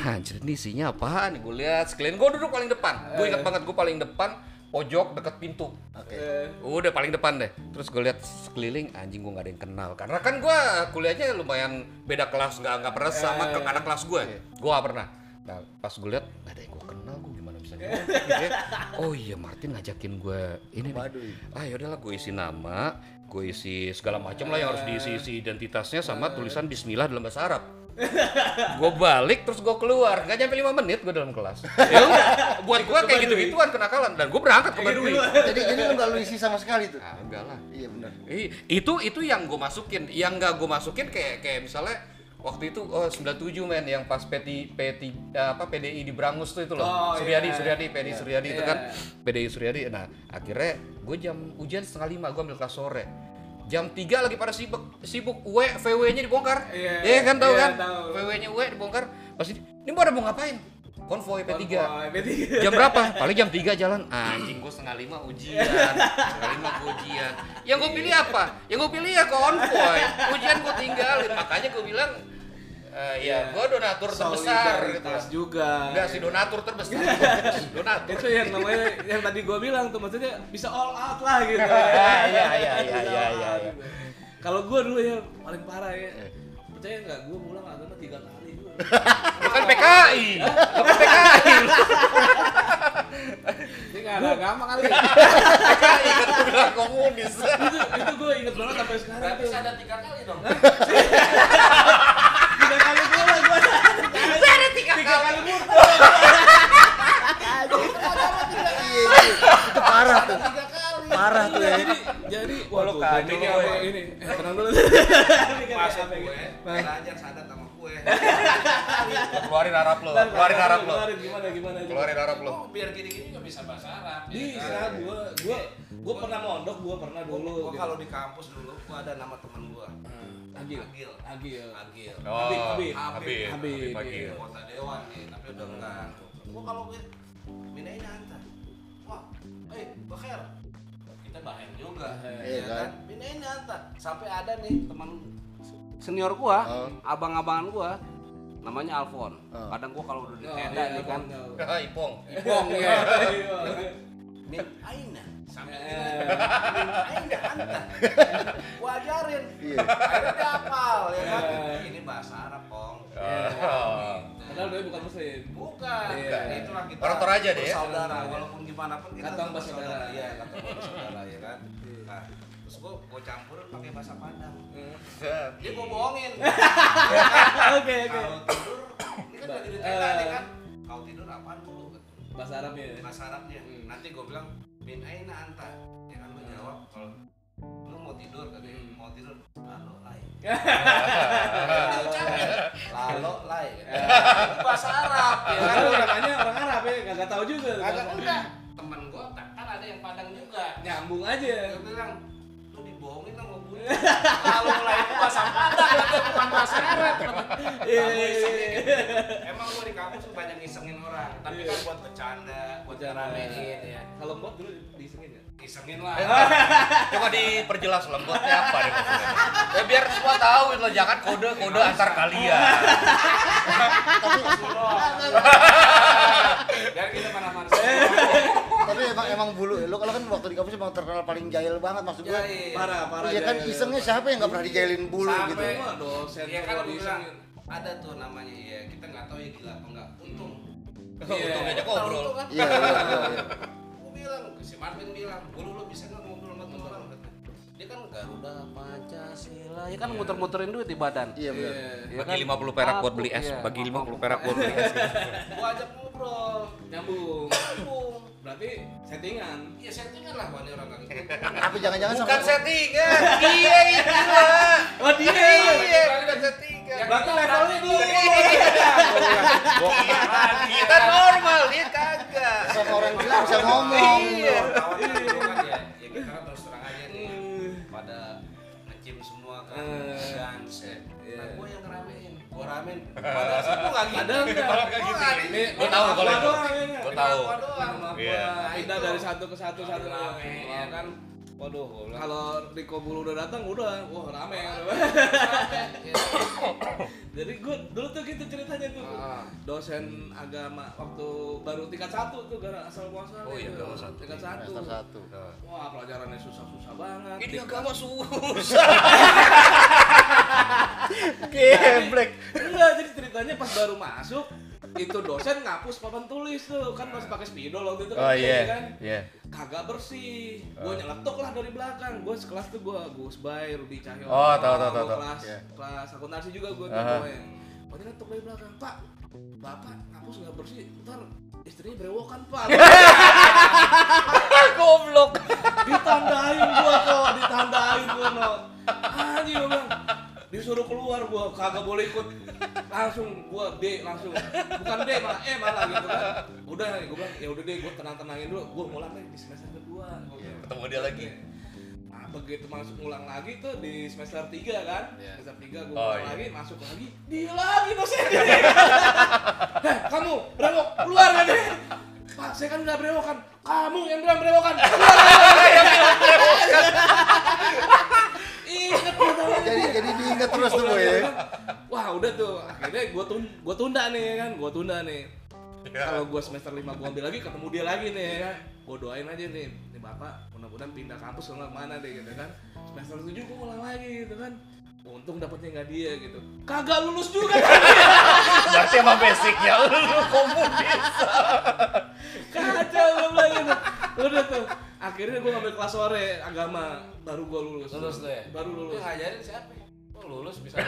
anjir ini isinya apaan nih gue lihat sekalian gue duduk paling depan gue ingat banget gue paling depan pojok deket pintu Oke. Eh, Udah paling depan deh. Terus gue lihat sekeliling anjing gue nggak ada yang kenal. Karena kan gue kuliahnya lumayan beda kelas nggak nggak pernah sama ke anak kelas gue. Gue nggak pernah. Nah pas gue lihat nggak ada yang gue kenal. Gue gimana bisa gitu ya. Oh iya Martin ngajakin gue ini nih. Ah yaudahlah gue isi nama, gue isi segala macam lah yang harus diisi isi identitasnya sama tulisan Bismillah dalam bahasa Arab. gue balik terus gue keluar. Nggak nyampe lima menit gue dalam kelas. Ya udah buat gue kayak gitu gituan kenakalan. Dan gue berangkat ke Baduy Jadi jadi lu nggak lu isi sama sekali tuh. ah enggak lah. Iya benar. Itu itu yang gue masukin. Yang nggak gue masukin kayak kayak misalnya waktu itu oh 97 men yang pas PT PT apa PDI di Brangus tuh itu loh Oh, Suryadi iya. Suryadi PDI Suryadi itu Iya. kan PDI Suryadi nah akhirnya gue jam ujian setengah lima gue ambil kelas sore jam 3 lagi pada sibuk sibuk W VW nya dibongkar Iya, Iya kan tahu iya, kan tahu. VW nya W dibongkar pasti ini pada mau ngapain konvoy P3 konvoy, P3. jam berapa? Paling jam 3 jalan. Anjing gue setengah lima ujian. Setengah lima gue ujian. Yang gue pilih apa? Yang gue pilih ya konvoy. Ujian gue tinggalin. Makanya gue bilang, eh, ya gue donatur terbesar gitu. Solidaritas juga. Enggak sih donatur terbesar. donatur. itu yang namanya yang tadi gua bilang tuh maksudnya bisa all out lah gitu. Ah, iya, iya, iya, iya, iya, iya. Kalau gua dulu ya paling parah ya. Percaya nggak gua pulang agama tiga kali gua. Lu kan PKI. Lu kan PKI. Ini nggak ada agama kali. PKI kan gue bilang komunis. itu itu gua inget banget sampai sekarang Berarti ada tiga kali dong. Tiga kali pulang gua. Ada tiga kali pulang. Itu parah tuh. Parah tuh ya. Jadi jadi kacau ini ini? Eh, tenang dulu. Masa gue belajar sadar sama gue. Keluarin Arab lo. Keluarin Arab lo. Keluarin gimana gimana. Keluarin Arab lo. Biar gini-gini nggak bisa bahasa Arab. ya Bisa, kan? gua gua gua pernah mondok, gua pernah dulu. Gua gitu. kalau di kampus dulu, gua ada nama temen gua. Agil. Agil. Agil. Agil. Oh, Habib, Habib. Habib. Habib, Habib. iya. Anggota dewan nih, tapi udah enggak. Gua kalau gue minain hantar. Wah, eh, Bakher. Kita bahen juga. Iya ya kan? kan? Minain hantar. Sampai ada nih teman senior gua, Oh. abang-abangan gua namanya Alfon. Oh. Kadang gua kalau udah di Oh, tenda iya, nih kan. Ah, Ipong. Ibong ya. Iya. Min aina. Sampai Eh. aina anta. Gua ajarin. Iya. Akhirnya dia hafal ya kan. Eh. Ini bahasa Arab, Pong. Oh. Padahal dia bukan muslim. Bukan. Iya. Itulah kita. Orang Toraja deh ya? Saudara, walaupun gimana pun kita Katong tetap bersaudara. Iya, katong bersaudara ya kan. Gua gua campurin pakai bahasa Padang. Dia gua bohongin. Oke, oke. Kalau tidur, ini kan lagi di tenda nih kan. Kau tidur apaan dulu? Bahasa Arabnya. ya? bahasa Arabnya. Nanti gue bilang min aina anta. Ya kan lu jawab kalau lu mau tidur katanya mau tidur lalu lain. Lalu lain. Itu bahasa Arab ya kan. Namanya orang Arab ya, kagak tahu juga. Agak enggak. Temen gue kan ada yang Padang juga. Nyambung aja. Dia bilang sama gue. Lalu lain itu bahasa Padang itu bukan. Iya, iya, isengin. iya. Emang gue di kampus banyak ngisengin orang, tapi kan buat bercanda, buat ngeramein ya. Kalau bot dulu disengin ya? Isengin lah. Coba diperjelas lembutnya apa maksudnya. Ya biar semua tahu itu jangan kode-kode antar kalian. Biar kita mana-mana. Tapi emang emang bulu lu kalau kan waktu di kampus emang terkenal paling jahil banget maksud gue. Jahil. parah parah Iya kan isengnya siapa yang nggak pernah dijailin bulu gitu. Sampai- Semua dosen Iya kan bilang ada tuh namanya ya kita nggak tahu ya gila apa enggak untung Iya. Untung aja ngobrol. Kan? Iya, iya, iya, iya. Gue bilang si Marvin bilang gue dulu bisa nggak dia kan Garuda Pancasila ya kan muter-muterin duit di badan Iya benar. Iya. Ya Bagi kan? 50 perak buat beli es, iya. bagi 50 perak buat beli es. Gua ajak ngobrol Nyambung. Nyambung. Berarti settingan. Iya settingan lah wani orang kagak Tapi jangan-jangan Bukan sama settingan, dia itu lah. Oh dia. Iya, bukan settingan. Berarti levelnya dia. Kita normal, dia kagak. sama orang gila bisa ngomong. Iya. Dance nah Iya. gue yang ngeramein gue ramein padahal sih gue nggak gitu Ada enggak? Gua nggak gitu. Nih, Gua tahu kalau gua itu. tahu. Gua doang. Nama Iya. pindah dari satu ke satu satu rame ya kan waduh Kalau Riko Bulu udah datang udah, wah rame. Jadi gue dulu tuh gitu ceritanya tuh. Ah. Dosen agama waktu baru tingkat satu tuh gara asal muasal. Oh iya, tingkat satu. Tingkat satu. Wah pelajarannya susah-susah banget. Ini agama susah. Geblek. Enggak, jadi ceritanya pas baru masuk itu dosen ngapus papan tulis tuh kan masih pakai spidol waktu itu kan, Oh iya iya. kan Iya. kagak bersih gue nyeletuk lah dari belakang gue sekelas tuh gue Gus Bay Rudi Cahyo Oh, tahu, tahu, tahu, tahu. kelas Iya. kelas akuntansi juga gue tuh Aha. gue yang gue nyeletuk dari belakang pak bapak ngapus nggak bersih ntar istrinya berewokan pak Goblok. ditandain gua kok ditandain gua no anjing gua bilang disuruh keluar gua kagak boleh ikut langsung gua D langsung bukan D malah E malah gitu kan udah gua bilang ya udah deh gua tenang tenangin dulu gua ngulang deh di semester kedua bilang. Ketemu dia lagi. nah begitu masuk ngulang lagi tuh di semester 3 kan Iya. semester 3 gua Oh, iya. lagi masuk lagi dia lagi Heh, kamu berewok keluar kan Pak, saya kan nggak berewokan. Kamu yang bilang berewokan. Ingat. Jadi jadi diingat terus tuh boy ya. Wah, udah tuh. Akhirnya gua tun gua tunda nih ya kan, gua tunda nih. Kalau gua semester 5 gua ambil lagi ketemu dia lagi nih ya kan. Gua doain aja nih, nih Bapak mudah-mudahan pindah kampus ke mana deh gitu kan. Semester 7 gua ulang lagi gitu kan. Untung dapetnya nggak dia gitu. Kagak lulus juga kan. Berarti emang basicnya lu komunis. Kacau gue bilang gitu. Udah tuh. Akhirnya gue ngambil kelas sore agama baru gue lulus. lulus tuh ya Baru lu lulus. ngajarin siapa Oh, lulus bisa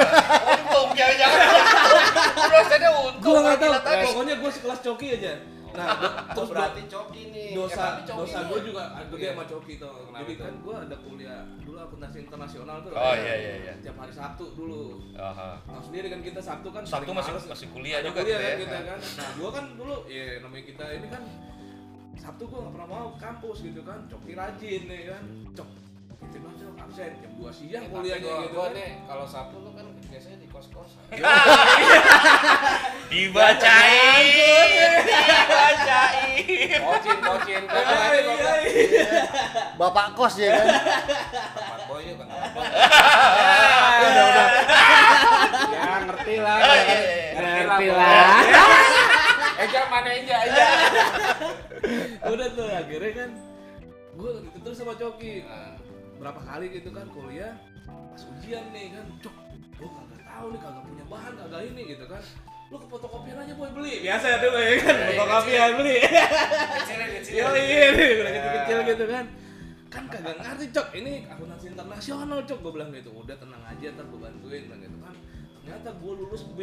Untung jangan-jangan untung. Dosennya untung. Gue nggak tahu. Pokoknya gue sekelas coki aja. Nah, do- terus terus berarti coki nih dosa Eh, coki dosa gue juga gede Iya. sama coki tuh. Kenapa Jadi tuh? kan gue ada kuliah dulu akuntansi internasional tuh. Oh iya iya iya. Tiap hari Sabtu dulu. Aha. Tahu sendiri kan kita Sabtu kan Sabtu masih males. masih kuliah juga kuliah kita kan ya. kita kan. Nah, gua kan dulu ya namanya kita ini kan Sabtu gua nggak pernah mau kampus gitu kan. Coki rajin nih kan. Cok. Itu masuk absen jam 2 siang Tapi kuliahnya gitu gua kan. kalau Sabtu lu kan biasanya di kos-kosan Dibacain. Dibacain. kocin kocin. Bapak kos ya kan. Pak Boyo kan apa? Udah udah. ya ngerti lah Oh, ya iya, kan? iya, iya. ngerti lah Eja mana Eja Eja Udah tuh akhirnya kan gua gitu terus sama Coki. Nah, Berapa kali gitu kan kuliah pas ujian nih kan. Cok, kagak tahu nih kagak punya bahan kagak ini gitu kan. Lu ke fotokopian aja boy beli. Biasa ya dulu ya kan. Fotokopian beli. kecilin kecilin Yo iya nih, udah kecil-kecil gitu kan. Kan kagak ngerti cok, ini akuntansi internasional cok, gue bilang gitu. Udah tenang aja, ntar gue bantuin bilang gitu kan. Ternyata gue lulus B.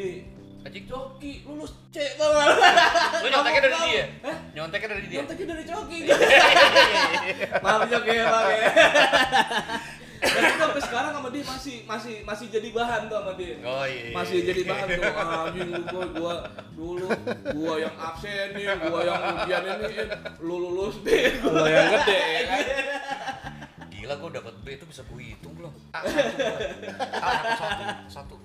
Anjing. Coki lulus C gak? Lu nyonteknya dari dia. Hah? Nyonteknya dari dia. Nyonteknya dari Coki. Maaf Coki ya Pak. Dan itu sampai sekarang sama dia masih masih masih jadi bahan tuh sama dia. Oh iya. Masih jadi bahan tuh anjing lu gua, gua dulu gua yang absen nih, gua yang ujian ini lu lulus deh. lo yang gede ya kan Gila gua dapat B itu bisa gue hitung belum? A satu gua. Satu satu.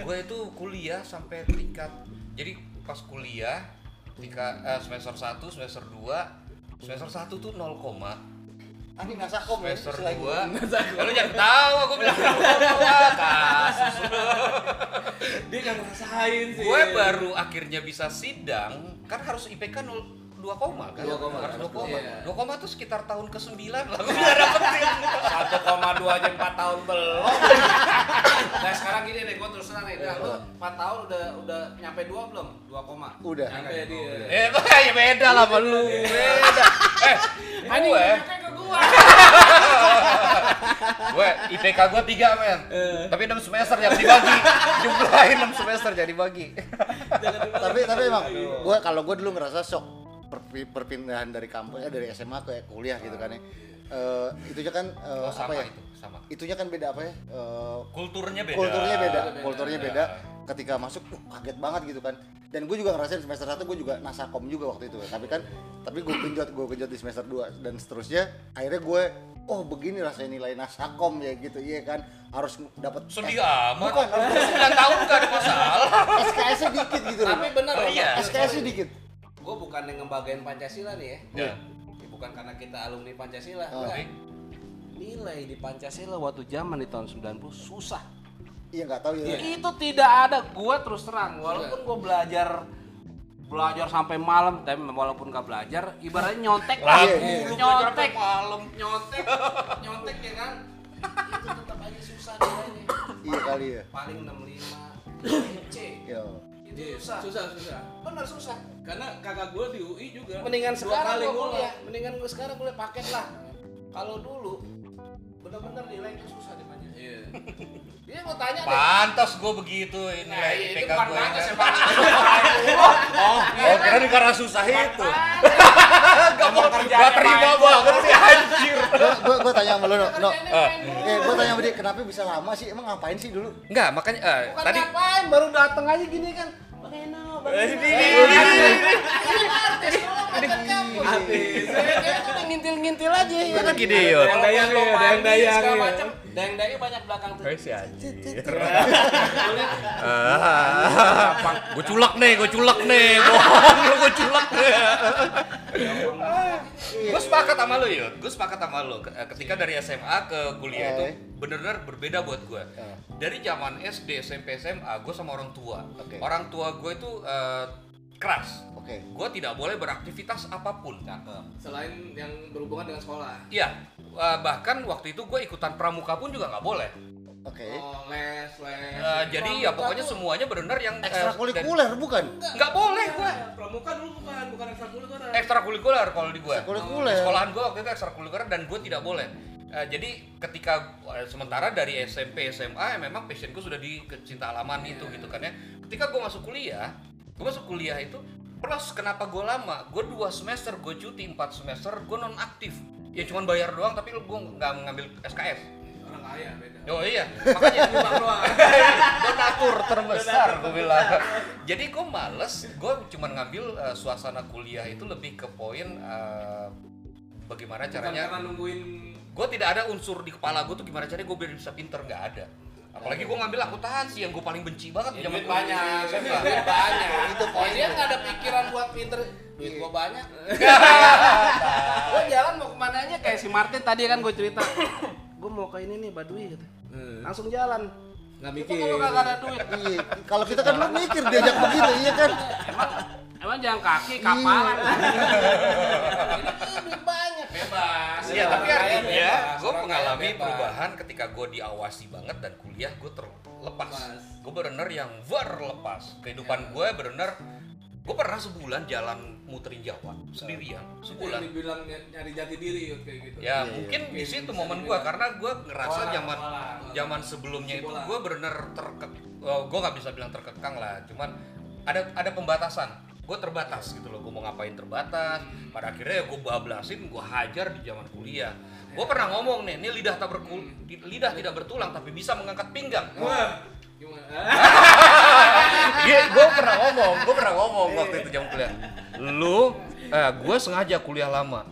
Gue itu kuliah sampai tingkat jadi pas kuliah tingkat eh, semester 1, semester 2, semester 1 tuh 0, Ini nggak sakom ya. semester selain- 2 ya lu jangan tahu aku bilang kasus Dia nggak ngerasain sih. gue baru akhirnya bisa sidang kan harus IPK 0 2 koma kan? 2 koma. 2 koma. Iya. 2 koma tuh sekitar tahun ke-9 lah gue udah dapetin. 1,2 aja 4 tahun belum. nah sekarang gini deh, gue terus terang nih, Dah, lu 4 tahun udah udah nyampe 2 belum? 2 koma. Udah. Nyampe dia. Eh, ya beda lah sama lu. Beda. Eh, gue ke gua. gue IPK gue 3 men. Tapi 6 semester jangan dibagi. Jumlahin 6 semester jadi bagi. tapi tapi emang gue kalau gue dulu ngerasa shock perpindahan dari kampus eh, dari SMA ke kuliah gitu kan ya Eh, itunya kan eh, Oh, apa sama ya itu, sama. itunya kan beda apa ya Eh, Kulturnya beda. kulturnya beda kulturnya beda ketika masuk uh, kaget banget gitu kan dan gue juga ngerasain semester 1 gue juga nasakom juga waktu itu tapi kan tapi gue genjot gue genjot di semester 2 dan seterusnya akhirnya gue oh begini rasanya nilai nasakom ya gitu iya kan harus dapat Sedih amat. bukan harus 9 tahun gak ada masalah. SKS dikit gitu loh Tapi Oh, loh. iya. SKS dikit bukan yang ngebagain Pancasila nih ya. Ya. Ya, bukan karena kita alumni Pancasila. Oh. Enggak. Nilai di Pancasila waktu zaman di tahun 90 susah. iya nggak tahu ya Itu tidak ada. Gua terus terang, walaupun gua belajar belajar sampai malam, tapi walaupun gak belajar, ibaratnya nyontek lah, Iya, iya. nyontek malam, nyontek, nyontek ya kan? Itu tetap aja susah nilainya. iya kali ya Paling 65 C. Yo. Iya, susah. susah susah Bener susah. karena kakak gue di UI juga Mendingan dua sekarang kali gua ngulang. kuliah, mendingan gua sekarang kuliah paket lah. Kalau dulu bener-bener nilai itu susah di Pancasila. iya Dia mau tanya. Pantas gue begitu Nah, nilai itu IPK gue. pantas ya, kan. Pak. Oh, oh kira karena susah itu. Gak mau Gak terima banget sih anjir. gua, gua, gua tanya sama lu no, no. Eh. eh gua tanya sama dia kenapa bisa lama sih emang ngapain sih dulu Enggak, makanya eh, Bukan tadi ngapain, baru datang aja gini kan. Bang Ini, artis, ngintil-ngintil aja ya. Kan gini yuk. Dayang dayang ya, dayang dayang ya. Dayang banyak belakang tuh. si anjir. Ah, gue culak nih, gue culak nih, bohong lu gue culak nih. gue sepakat sama lo yud, gue sepakat sama lo. Ke- Ketika dari SMA ke kuliah itu Eh. bener-bener berbeda buat gue. Dari zaman SD, SMP, SMA, gue sama orang tua. Orang tua gue itu eh, keras. oke Gue tidak boleh beraktivitas apa pun. selain yang berhubungan dengan sekolah Iya, eh, bahkan waktu itu gue ikutan pramuka pun juga nggak boleh. oke oh les les Eh, jadi ya pokoknya semuanya benar yang ekstrakurikuler bukan nggak boleh gue. pramuka dulu bukan bukan ekstrakurikuler Ekstrakurikuler kalau di gue. ekstrakurikuler Sekolahan gue waktu itu ekstrakurikuler dan gue tidak boleh. Eh, jadi ketika eh, sementara dari SMP SMA ya memang passion gue sudah di kecinta alaman itu gitu kan ya. Ketika gue masuk kuliah, gue masuk kuliah itu plus kenapa gue lama? Gue dua semester gue cuti empat semester gue non aktif. Ya cuman bayar doang tapi gue nggak mengambil SKS. orang kaya beda Oh iya, makanya Bang doang donatur terbesar gue bilang. Jadi gue males, gue cuma ngambil eh, suasana kuliah itu lebih ke poin eh, bagaimana Bukan caranya. karena nungguin Gue tidak ada unsur di kepala gue tuh gimana caranya gue biar bisa pinter nggak ada. Apalagi gue ngambil akuntansi yang gue paling benci banget di zaman Duit banyak, duit banyak. Itu poin dia nggak ada pikiran buat pinter. Duit gua banyak. gua jalan mau ke mana aja kayak si Martin tadi kan gue cerita. gua mau ke ini nih Baduy gitu. Langsung jalan. nggak mikir kalau kagak ada duit. iya kalau kita kan lu mikir diajak begitu iya kan Emang emang jalan kaki kapalan. Ini tuh duit banyak. Bebas. Iya, tapi artinya gue mengalami bebas. perubahan ketika gue diawasi banget dan kuliah gue terlepas. Lepas. Gue bener yang berlepas. Kehidupan gue bener gue pernah sebulan jalan muterin Jawa sendirian yang sebulan. dibilang ny- nyari jati diri kayak gitu Ya mungkin di Iya, situ momen gue dibilang. karena gue ngerasa zaman zaman sebelumnya itu gue bener terkek, oh, gue nggak bisa bilang terkekang lah, cuman ada ada pembatasan. Gue terbatas gitu loh, gue mau ngapain terbatas. Pada akhirnya ya gue bablasin, gue hajar di zaman kuliah. Gue pernah ngomong nih, ini lidah tak berkul, lidah tidak bertulang tapi bisa mengangkat pinggang. wah gimana gue pernah ngomong, gue pernah ngomong waktu itu jam kuliah. Lu, eh, gue sengaja kuliah lama.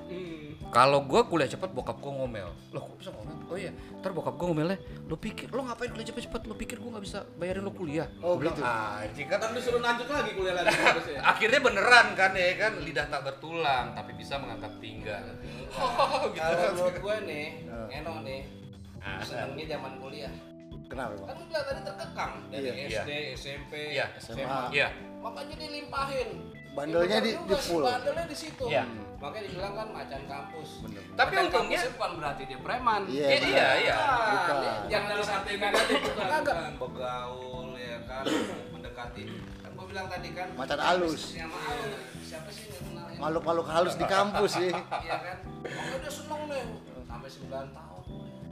Kalau gue kuliah cepet, bokap gue ngomel. Loh, kok bisa ngomel? Oh iya, ntar bokap gue ngomelnya, lo pikir, lo ngapain kuliah cepet-cepet? Lo pikir gue nggak bisa bayarin lo kuliah? Oh, Gua bilang, gitu. Anjing kan. kan disuruh lanjut lagi kuliah lagi harusnya Akhirnya beneran kan ya kan, lidah tak bertulang tapi bisa mengangkat pinggang. Oh, gitu. Kalau menurut gue nih, Eno nih, senengnya zaman kuliah. kenapa bang Kan lu bilang tadi terkekang dari Iya. SD, SMP, Iya. SMA. Iya. Makanya dilimpahin. Bandelnya di, di sih, full. Bandelnya di situ. Iya. Makanya dibilang kan macan kampus. Tapi Macan untungnya- bukan berarti dia preman. Iya, Iya, iya, iya. Bukan. Yang dalam arti negatif bukan. Begaul ya kan, mendekati. Kan gua bilang tadi kan. Macan halus. Siapa sih yang kenal ya? Makhluk-makhluk halus di kampus sih. Iya kan? Makanya dia seneng nih. Sampai 9 tahun.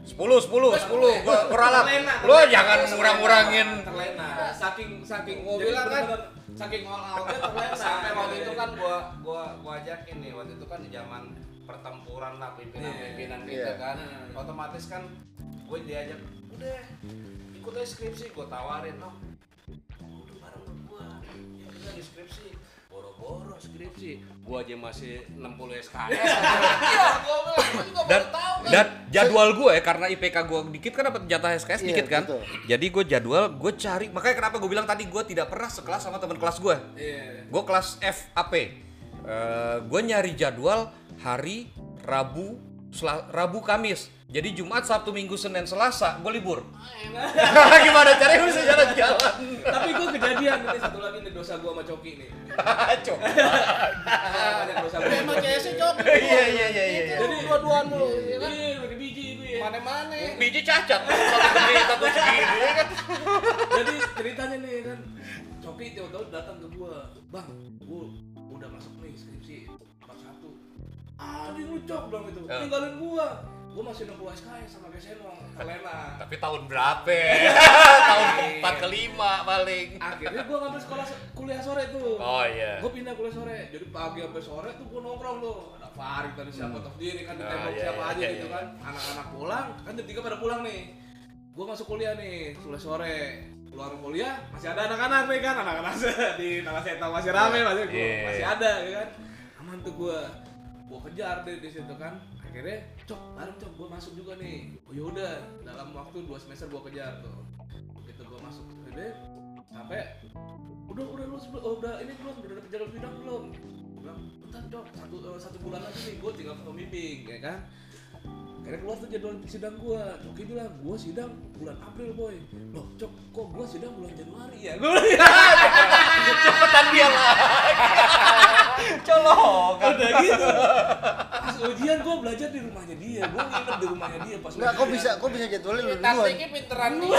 10 10 10 gua Lu terlena. jangan ngurang-ngurangin. terlena saking saking Gua bilang kan, saking all outnya terlena sampai waktu itu kan gua gua gua ajakin nih waktu itu kan di zaman pertempuran lah pimpinan-pimpinan kita Iya. kan. Otomatis kan gue diajak udah ikut aja skripsi. Gue tawarin oh udah bareng gua. Ya udah di skripsi boro-boro skripsi gua aja masih 60 SKS iya gua juga Dan tahu kan dan jadwal gue ya karena IPK gue dikit kan dapat jatah SKS Iya, dikit kan. betul. Jadi gue jadwal gue cari makanya kenapa gue bilang tadi gue tidak pernah sekelas sama teman kelas gue. iya Gue kelas FAP. Eh gue nyari jadwal hari Rabu, Rabu Kamis. Jadi Jumat, Sabtu, Minggu, Senin, Selasa gue libur. Gimana caranya bisa jalan-jalan? tapi gue kejadian ini satu lagi nih dosa gue sama Coki nih Cok. banyak dosa gue emang CS cok Iya iya iya iya. jadi dua-duaan lu ya kan iya pakai biji gue ya mana-mana Biji cacat, satu gede, satu segini kan. jadi ceritanya nih kan Coki tiba-tiba datang ke gua bang gua udah masuk nih skripsi bab satu anjing lu cok dong itu tinggalin gua gua masih 60 SKS sama Geseno kelena Tapi tahun berapa? tahun keempat kelima paling. akhirnya gua ngambil sekolah kuliah sore tuh Oh iya. Gue pindah kuliah sore, jadi pagi sampai sore tuh gue nongkrong tuh. Ada Farid tadi siapa tahu sendiri kan di Oh, tembok iya, siapa iya, aja iya, gitu iya. kan. Anak-anak pulang, kan jam tiga pada pulang nih. Gue masuk kuliah nih, kuliah sore. Keluar kuliah masih ada anak-anak nih kan, anak-anak di Nalaseta masih rame masih gua, Iya. masih ada ya kan. Aman tuh gue, gue kejar deh di situ kan. Akhirnya, cok, bareng cok, gue masuk juga nih. Oh yaudah, dalam waktu dua semester gue kejar tuh. Begitu gue masuk, udah sampai udah udah lu sebelum oh, udah ini belum udah jalur bidang belum Gua bilang bentar cok satu eh, satu bulan lagi nih gue tinggal pembimbing ya kan Akhirnya keluar tuh jadwal sidang gua. Coki bilang, gua sidang bulan April, boy. Loh, Cok, kok gua sidang bulan Januari ya? Bilang, Cepetan dia lagi. Colok. udah gitu. Pas ujian gua belajar di rumahnya dia. Gua nginep di rumahnya dia pas Enggak, kok bisa kok bisa jadwalnya lu duluan? taktiknya pinteran nih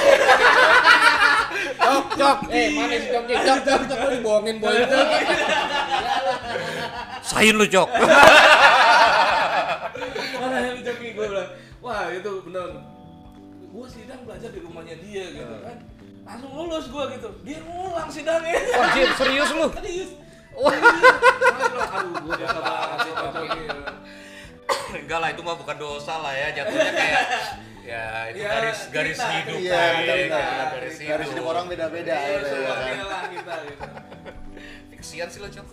Cok, cok. Eh, mana si cok? Cok, cok, cok. Lu dibohongin boy. Sain lu, Cok. Mana yang Coki gua bilang, wah itu bener. Gua sidang belajar di rumahnya dia gitu kan. Langsung lulus gua gitu. Dia ngulang sidangnya. Wajib serius lu. Serius. Wah, aduh, gua dosa banget sih Coki. Enggak lah itu mah bukan dosa lah ya jatuhnya kayak ya itu Ya, garis garis cerita, hidup Iya, lah, benar, iya, benar. garis Garis hidup hidup orang beda-beda gitu ya semua kan. kita gitu. kesian sih lo cok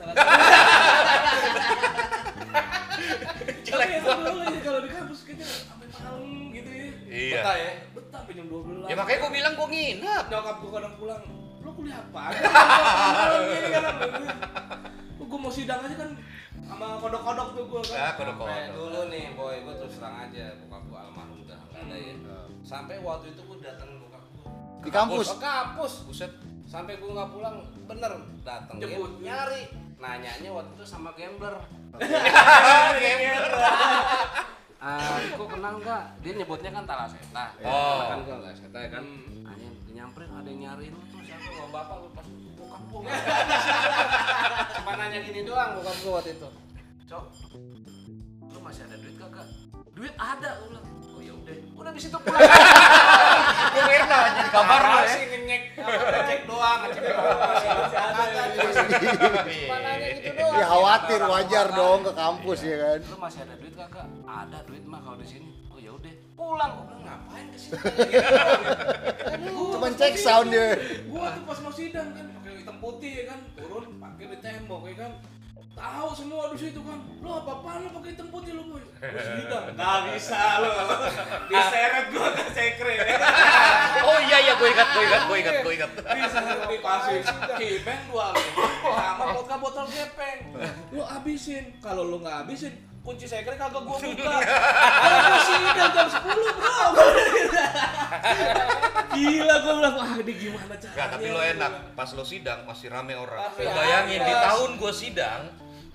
jelek banget ya kalau di kampus kita sampai malam gitu ya. Iya. Betah ya. Betah sampai jam 12. ya makanya gua bilang gua nginep nyokap gua kadang pulang, "Lu kuliah apa?" Kan. Gua mau sidang aja kan sama kodok-kodok tuh gua ya kan. kodok Sampai kodok dulu nih boy gue terus terang aja bokap gue almarhum udah nggak ada ya sampai waktu itu gue datang bokap gue Di kampus. ke kampus buset sampai gue nggak pulang bener dateng Jemput. nyari nanyanya waktu itu sama gambler Ah, kok kenal nggak? Dia nyebutnya kan Talaseta. Oh. Kan gua Talaseta ya kan. Hanya nyamperin ada yang nyariin lu? Wah, bapak lu pas bokap gua. Cuma nanya gini doang bokap gua waktu itu. Cok, lu masih ada duit kagak? Duit ada, gua bilang. Oh ya udah, udah di situ pulang. gua kira nanya kabar lo ya sih ngecek, ngecek doang, ngecek doang. Masih ada. Cuma nanya gitu doang. Ya khawatir Orang wajar dong ke kampus ya kan. lu masih ada duit kagak? Ada duit mah kalau di sini. Pulang. Gua bilang ngapain ke sini? Cuman cek sound dia. Gua tuh pas mau sidang kan pakai hitam putih ya kan, turun pakai di tembok ya kan. Tahu semua di situ kan. Lu apa-apaan lu pakai hitam putih lu, boy? Gua sidang. Enggak bisa lu. Diseret gua ke sekre. oh iya iya gua ingat gua ingat gua ingat gua ingat Bisa dikasih kipeng dua lu. Sama vodka botol gepeng. Lu abisin. Kalau lu nggak abisin, kunci sekre kagak gua buka. Gua sidang jam 10, Bro. Gila gua bilang, wah ini gimana caranya? Enggak, tapi lo enak. Pas lo sidang masih rame orang. Rame. Bayangin di Yes. tahun gue sidang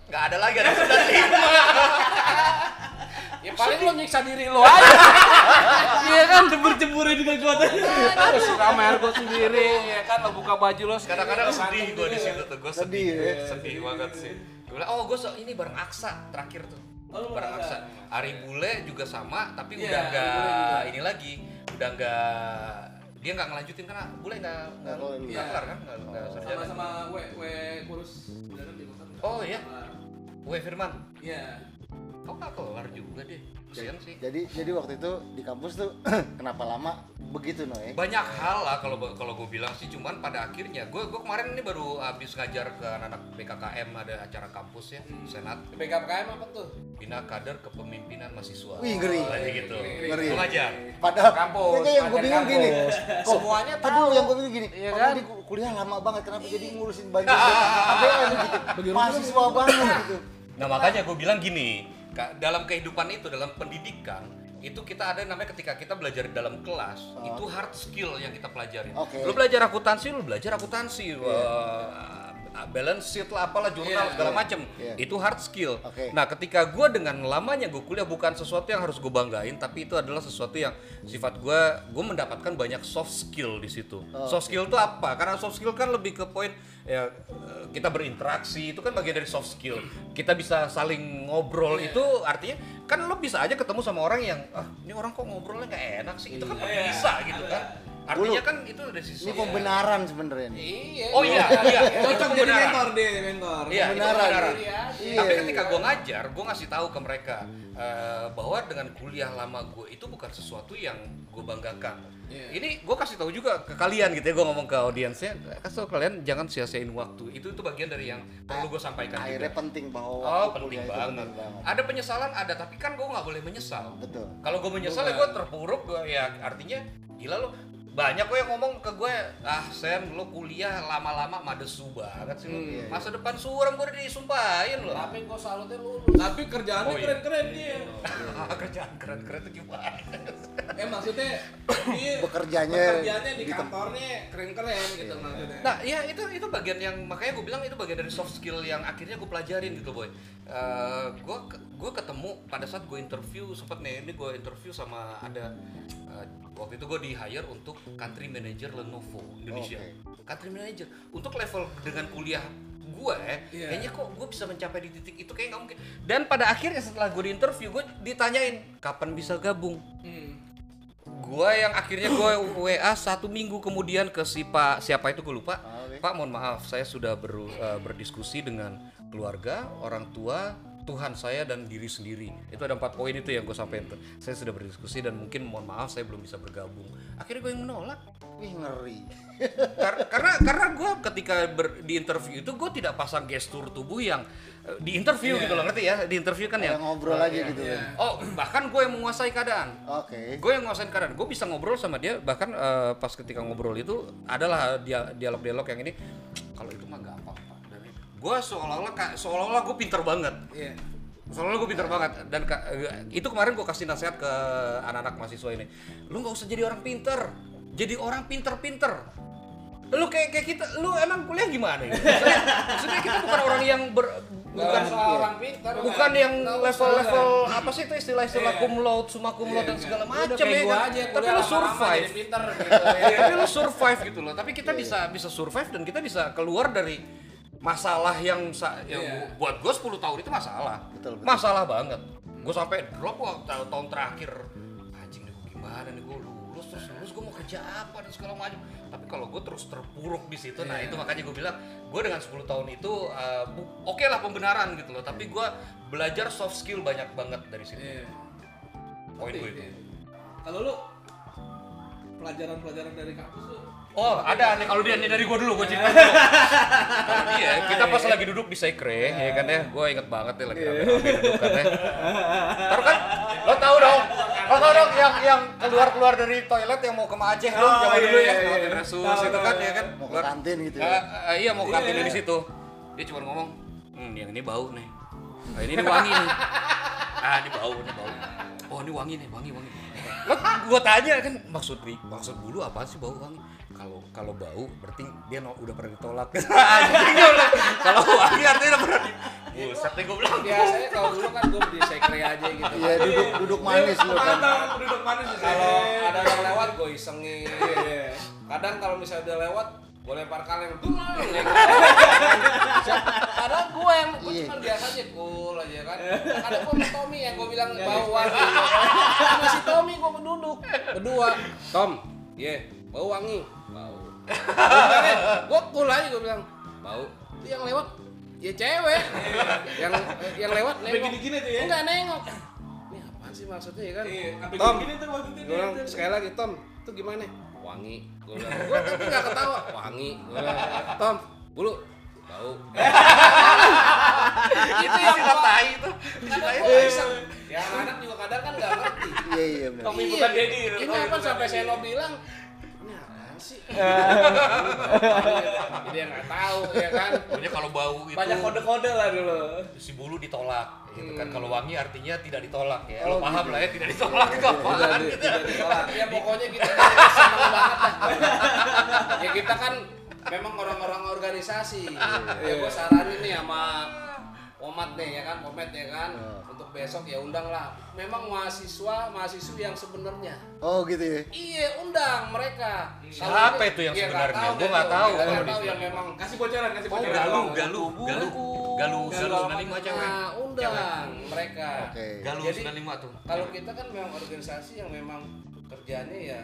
nggak ada lagi ada sembilan lima. Ya paling lo nyiksa diri lo aja. Iya kan jemur-jemurin juga gua tadi. Terus kamar gue sendiri ya kan lo buka baju lo sendiri, Kadang-kadang lo sedih gue di situ tuh. Gue Sedih, sedih, ya? sedih banget sih. Gue bilang, oh gue ini bareng Aksa terakhir tuh. Oh, lu bareng bareng Aksa. Ari Bule juga sama, tapi Iya, udah nggak ini lagi, udah nggak dia nggak ngelanjutin karena Bule nggak nggak Oh, iya. kelar kan nggak nggak sarjana. Sama-sama we we kurus. Oh, iya? Gue Firman, Iya. Kau nggak kelar juga deh. Kesian sih. Jadi jadi waktu itu di kampus tuh kenapa lama begitu Noe? banyak hal lah kalau kalau gue bilang sih cuman pada akhirnya gue gue kemarin ini baru habis ngajar ke anak-anak BKKM ada acara kampus ya senat BKKM apa tuh? bina kader kepemimpinan mahasiswa Wih, ngeri. Kayak gitu Ngeri. Gue ngajar Padahal Kampus, Ini yang gue bingung gini. Kok- Semuanya dulu yang gue bingung gini. Iya Kalau kan? di kul- kuliah lama banget kenapa jadi ngurusin banjir KBM gitu. Mahasiswa banget gitu. nah makanya gue bilang gini Kak, dalam kehidupan itu dalam pendidikan itu kita ada namanya ketika kita belajar dalam kelas itu hard skill yang kita pelajarin. Oke. lu belajar akuntansi lu belajar akuntansi wah, balance sheet lah apalah jurnal Iya, segala iya, macem. Iya. itu hard skill. Oke. nah ketika gue dengan lamanya gue kuliah bukan sesuatu yang harus gue banggain tapi itu adalah sesuatu yang sifat gue gue mendapatkan banyak soft skill di situ. Soft skill itu apa? Karena soft skill kan lebih ke poin ya kita berinteraksi itu kan bagian dari soft skill. Kita bisa saling ngobrol itu artinya kan lo bisa aja ketemu sama orang yang ah ini orang kok ngobrolnya nggak enak sih? Itu kan bisa gitu kan artinya kan itu dari sisi Ini pembenaran sebenarnya nih. Iya. oh iya iya itu Cocok jadi mentor deh, mentor. Iya, Kebenaran. kebenaran. Iya, Tapi iya. ketika gue ngajar, gue ngasih tahu ke mereka eh, bahwa dengan kuliah lama gue itu bukan sesuatu yang gue banggakan. Iya. Ini gue kasih tahu juga ke kalian gitu ya, gue ngomong ke audiensnya, kasih tahu kalian jangan sia-siain waktu. Itu itu bagian dari yang perlu gue sampaikan Akhirnya juga. penting bahwa Oh waktu penting banget. penting banget. Ada penyesalan ada, tapi kan gue nggak boleh menyesal. Betul. Kalau gue menyesal ya gue terpuruk, gue ya artinya gila lo banyak kok yang ngomong ke gue ah Sen lo kuliah lama-lama madesu banget sih lo iya, iya. masa depan suram gue udah disumpahin lo Tapi gue salutnya lulus. Tapi kerjaannya Oh, iya. keren-keren dia. kerjaan keren-keren tuh gimana Eh maksudnya dia Bekerjanya bekerjanya di di tem- kantornya keren-keren gitu maksudnya. nah ya itu itu bagian yang makanya gue bilang itu bagian dari soft skill yang akhirnya gue pelajarin gitu boy Eh, gue gue ketemu pada saat gue interview sempet nih ini gue interview sama ada eh, waktu itu gue di hire untuk country manager Lenovo Indonesia country manager untuk level dengan kuliah gue Iya. kayaknya kok gue bisa mencapai di titik itu kayak nggak mungkin dan pada akhirnya setelah gue di interview gue ditanyain kapan bisa gabung Hmm. gua yang akhirnya gua WA satu minggu kemudian ke si Pak siapa itu gue lupa Ah, oke. Pak mohon maaf saya sudah ber- eh, berdiskusi dengan keluarga orang tua Tuhan saya dan diri sendiri. Itu ada empat poin itu yang gue sampaikan tuh. saya sudah berdiskusi dan mungkin mohon maaf saya belum bisa bergabung. Akhirnya gue yang menolak. Wih ngeri. Kar- karena karena gue ketika ber- di interview itu gue tidak pasang gestur tubuh yang eh, di interview gitu loh ngerti ya? Di interview kan ya? Ngobrol aja gitu kan. oh bahkan gue yang menguasai keadaan. Oke. gue yang nguasain keadaan. Gue bisa ngobrol sama dia bahkan eh, pas ketika ngobrol itu adalah dia dialog-dialog yang ini kalau itu mah dan gue seolah-olah seolah-olah gue pinter banget Iya. seolah-olah gue pinter banget dan ka- eh, itu kemarin gue kasih nasihat ke anak-anak mahasiswa ini lu nggak usah jadi orang pinter jadi orang pinter-pinter lu kayak kayak kita lu emang kuliah gimana ya? maksudnya, maksudnya kita bukan orang yang ber, bukan Bukan orang pintar. bukan yang level-level apa sih itu istilah-istilah cum laude, summa cum laude dan segala macam ya kan. aja Tapi lu survive. jadi pintar gitu. Iya, Tapi lu survive gitu loh. Tapi kita bisa bisa survive dan kita bisa keluar dari masalah yang sa- yang Iya. bu- buat gue 10 tahun itu masalah. Betul, betul. Masalah banget. Gue sampai drop waktu tahun, terakhir. Anjing nih gimana nih gue lulus terus lulus gue mau kerja apa dan segala macam. Tapi kalau gue terus terpuruk di situ, nah itu makanya gue bilang gue dengan 10 tahun itu uh, oke lah pembenaran gitu loh. Tapi gue belajar soft skill banyak banget dari situ. Iya. Poin gue itu. Iya. Kalau lu pelajaran-pelajaran dari kampus tuh Oh, ada nih kalau dia nih dari gua dulu, gua cerita dulu. Kalau dia, kita pas lagi duduk di sekre, ya kan ya, gua inget banget ya lagi rame-rame duduk kan ya. Taruh kan, lo tau dong, lo tau dong yang yang keluar-keluar dari toilet yang mau ke Aceh dong, Oh, zaman iya, dulu ya, iya, iya. lewatin Resus itu kan ya kan. Mau ke Keluar- kantin gitu ya. eh, iya mau ke kantin Iya. di situ. Dia cuma ngomong, hmm yang ini bau nih, nah, ini, ini wangi nih. ah ini bau ini bau oh ini wangi nih wangi wangi Lah, gua tanya kan maksud maksud bulu apa sih bau wangi kalau kalau bau berarti dia no- udah pernah ditolak. Kalau wangi artinya udah pernah buset nih gua bilang. Biasanya kalau dulu kan gue di sekre aja gitu Iya duduk duduk manis lu kan. Duduk manis kalau ada orang lewat gue isengin. Kadang kalau misalnya udah lewat gue lempar kaleng. Tuh padahal gue yang gue Iya. cuma biasa aja cool aja kan. Kadang gue sama Tommy yang gue bilang bau wangi sama si Tommy gue duduk berdua. Tom. Iya bau wangi gue cool aja gue bilang bau. Itu yang lewat ya cewek. Yang yang lewat nengok. gini-gini tuh ya? enggak nengok. Ini apaan sih maksudnya ya kan? Iya, Tom gini tuh waktu itu gue bilang sekali lagi Tom itu gimana? Wangi. Gue bilang gue tapi nggak ketawa. Wangi. Gue bilang Tom bulu. Bau. Itu yang gua- tai itu. Kadang gue iseng ya anak juga kadang kan nggak ngerti. Iya iya benar. Tommy Iya, bukan Dedi. ini Tommy apa bukan sampai. Seno bilang ini sih? Jadi yang nggak tahu ya kan? Pokoknya kalau bau itu Banyak kode-kode lah dulu. si bulu ditolak gitu kan. Hmm. kalau wangi artinya tidak ditolak ya. Oh, lo paham gitu. lah ya tidak ditolak itu apaan Tidak, ditolak. ya pokoknya kita senang banget dah ya kita kan memang orang-orang organisasi. Ya gue saranin nih sama Omat nih ya kan, Pomet ya kan, untuk besok ya undang lah. Memang mahasiswa, mahasiswi yang sebenarnya. Oh gitu ya. Iya, undang mereka. Siapa itu yang ya, nggak sebenarnya? deh nggak tahu Nggak kalau tahu yang memang Kasih bocoran, kasih Oh, bocoran. galu Galu. galu galu galu galu 95 cewek Nah, undang mereka. Oke. galu Jadi, 95 tuh Kalau kita kan memang organisasi yang memang kerjanya ya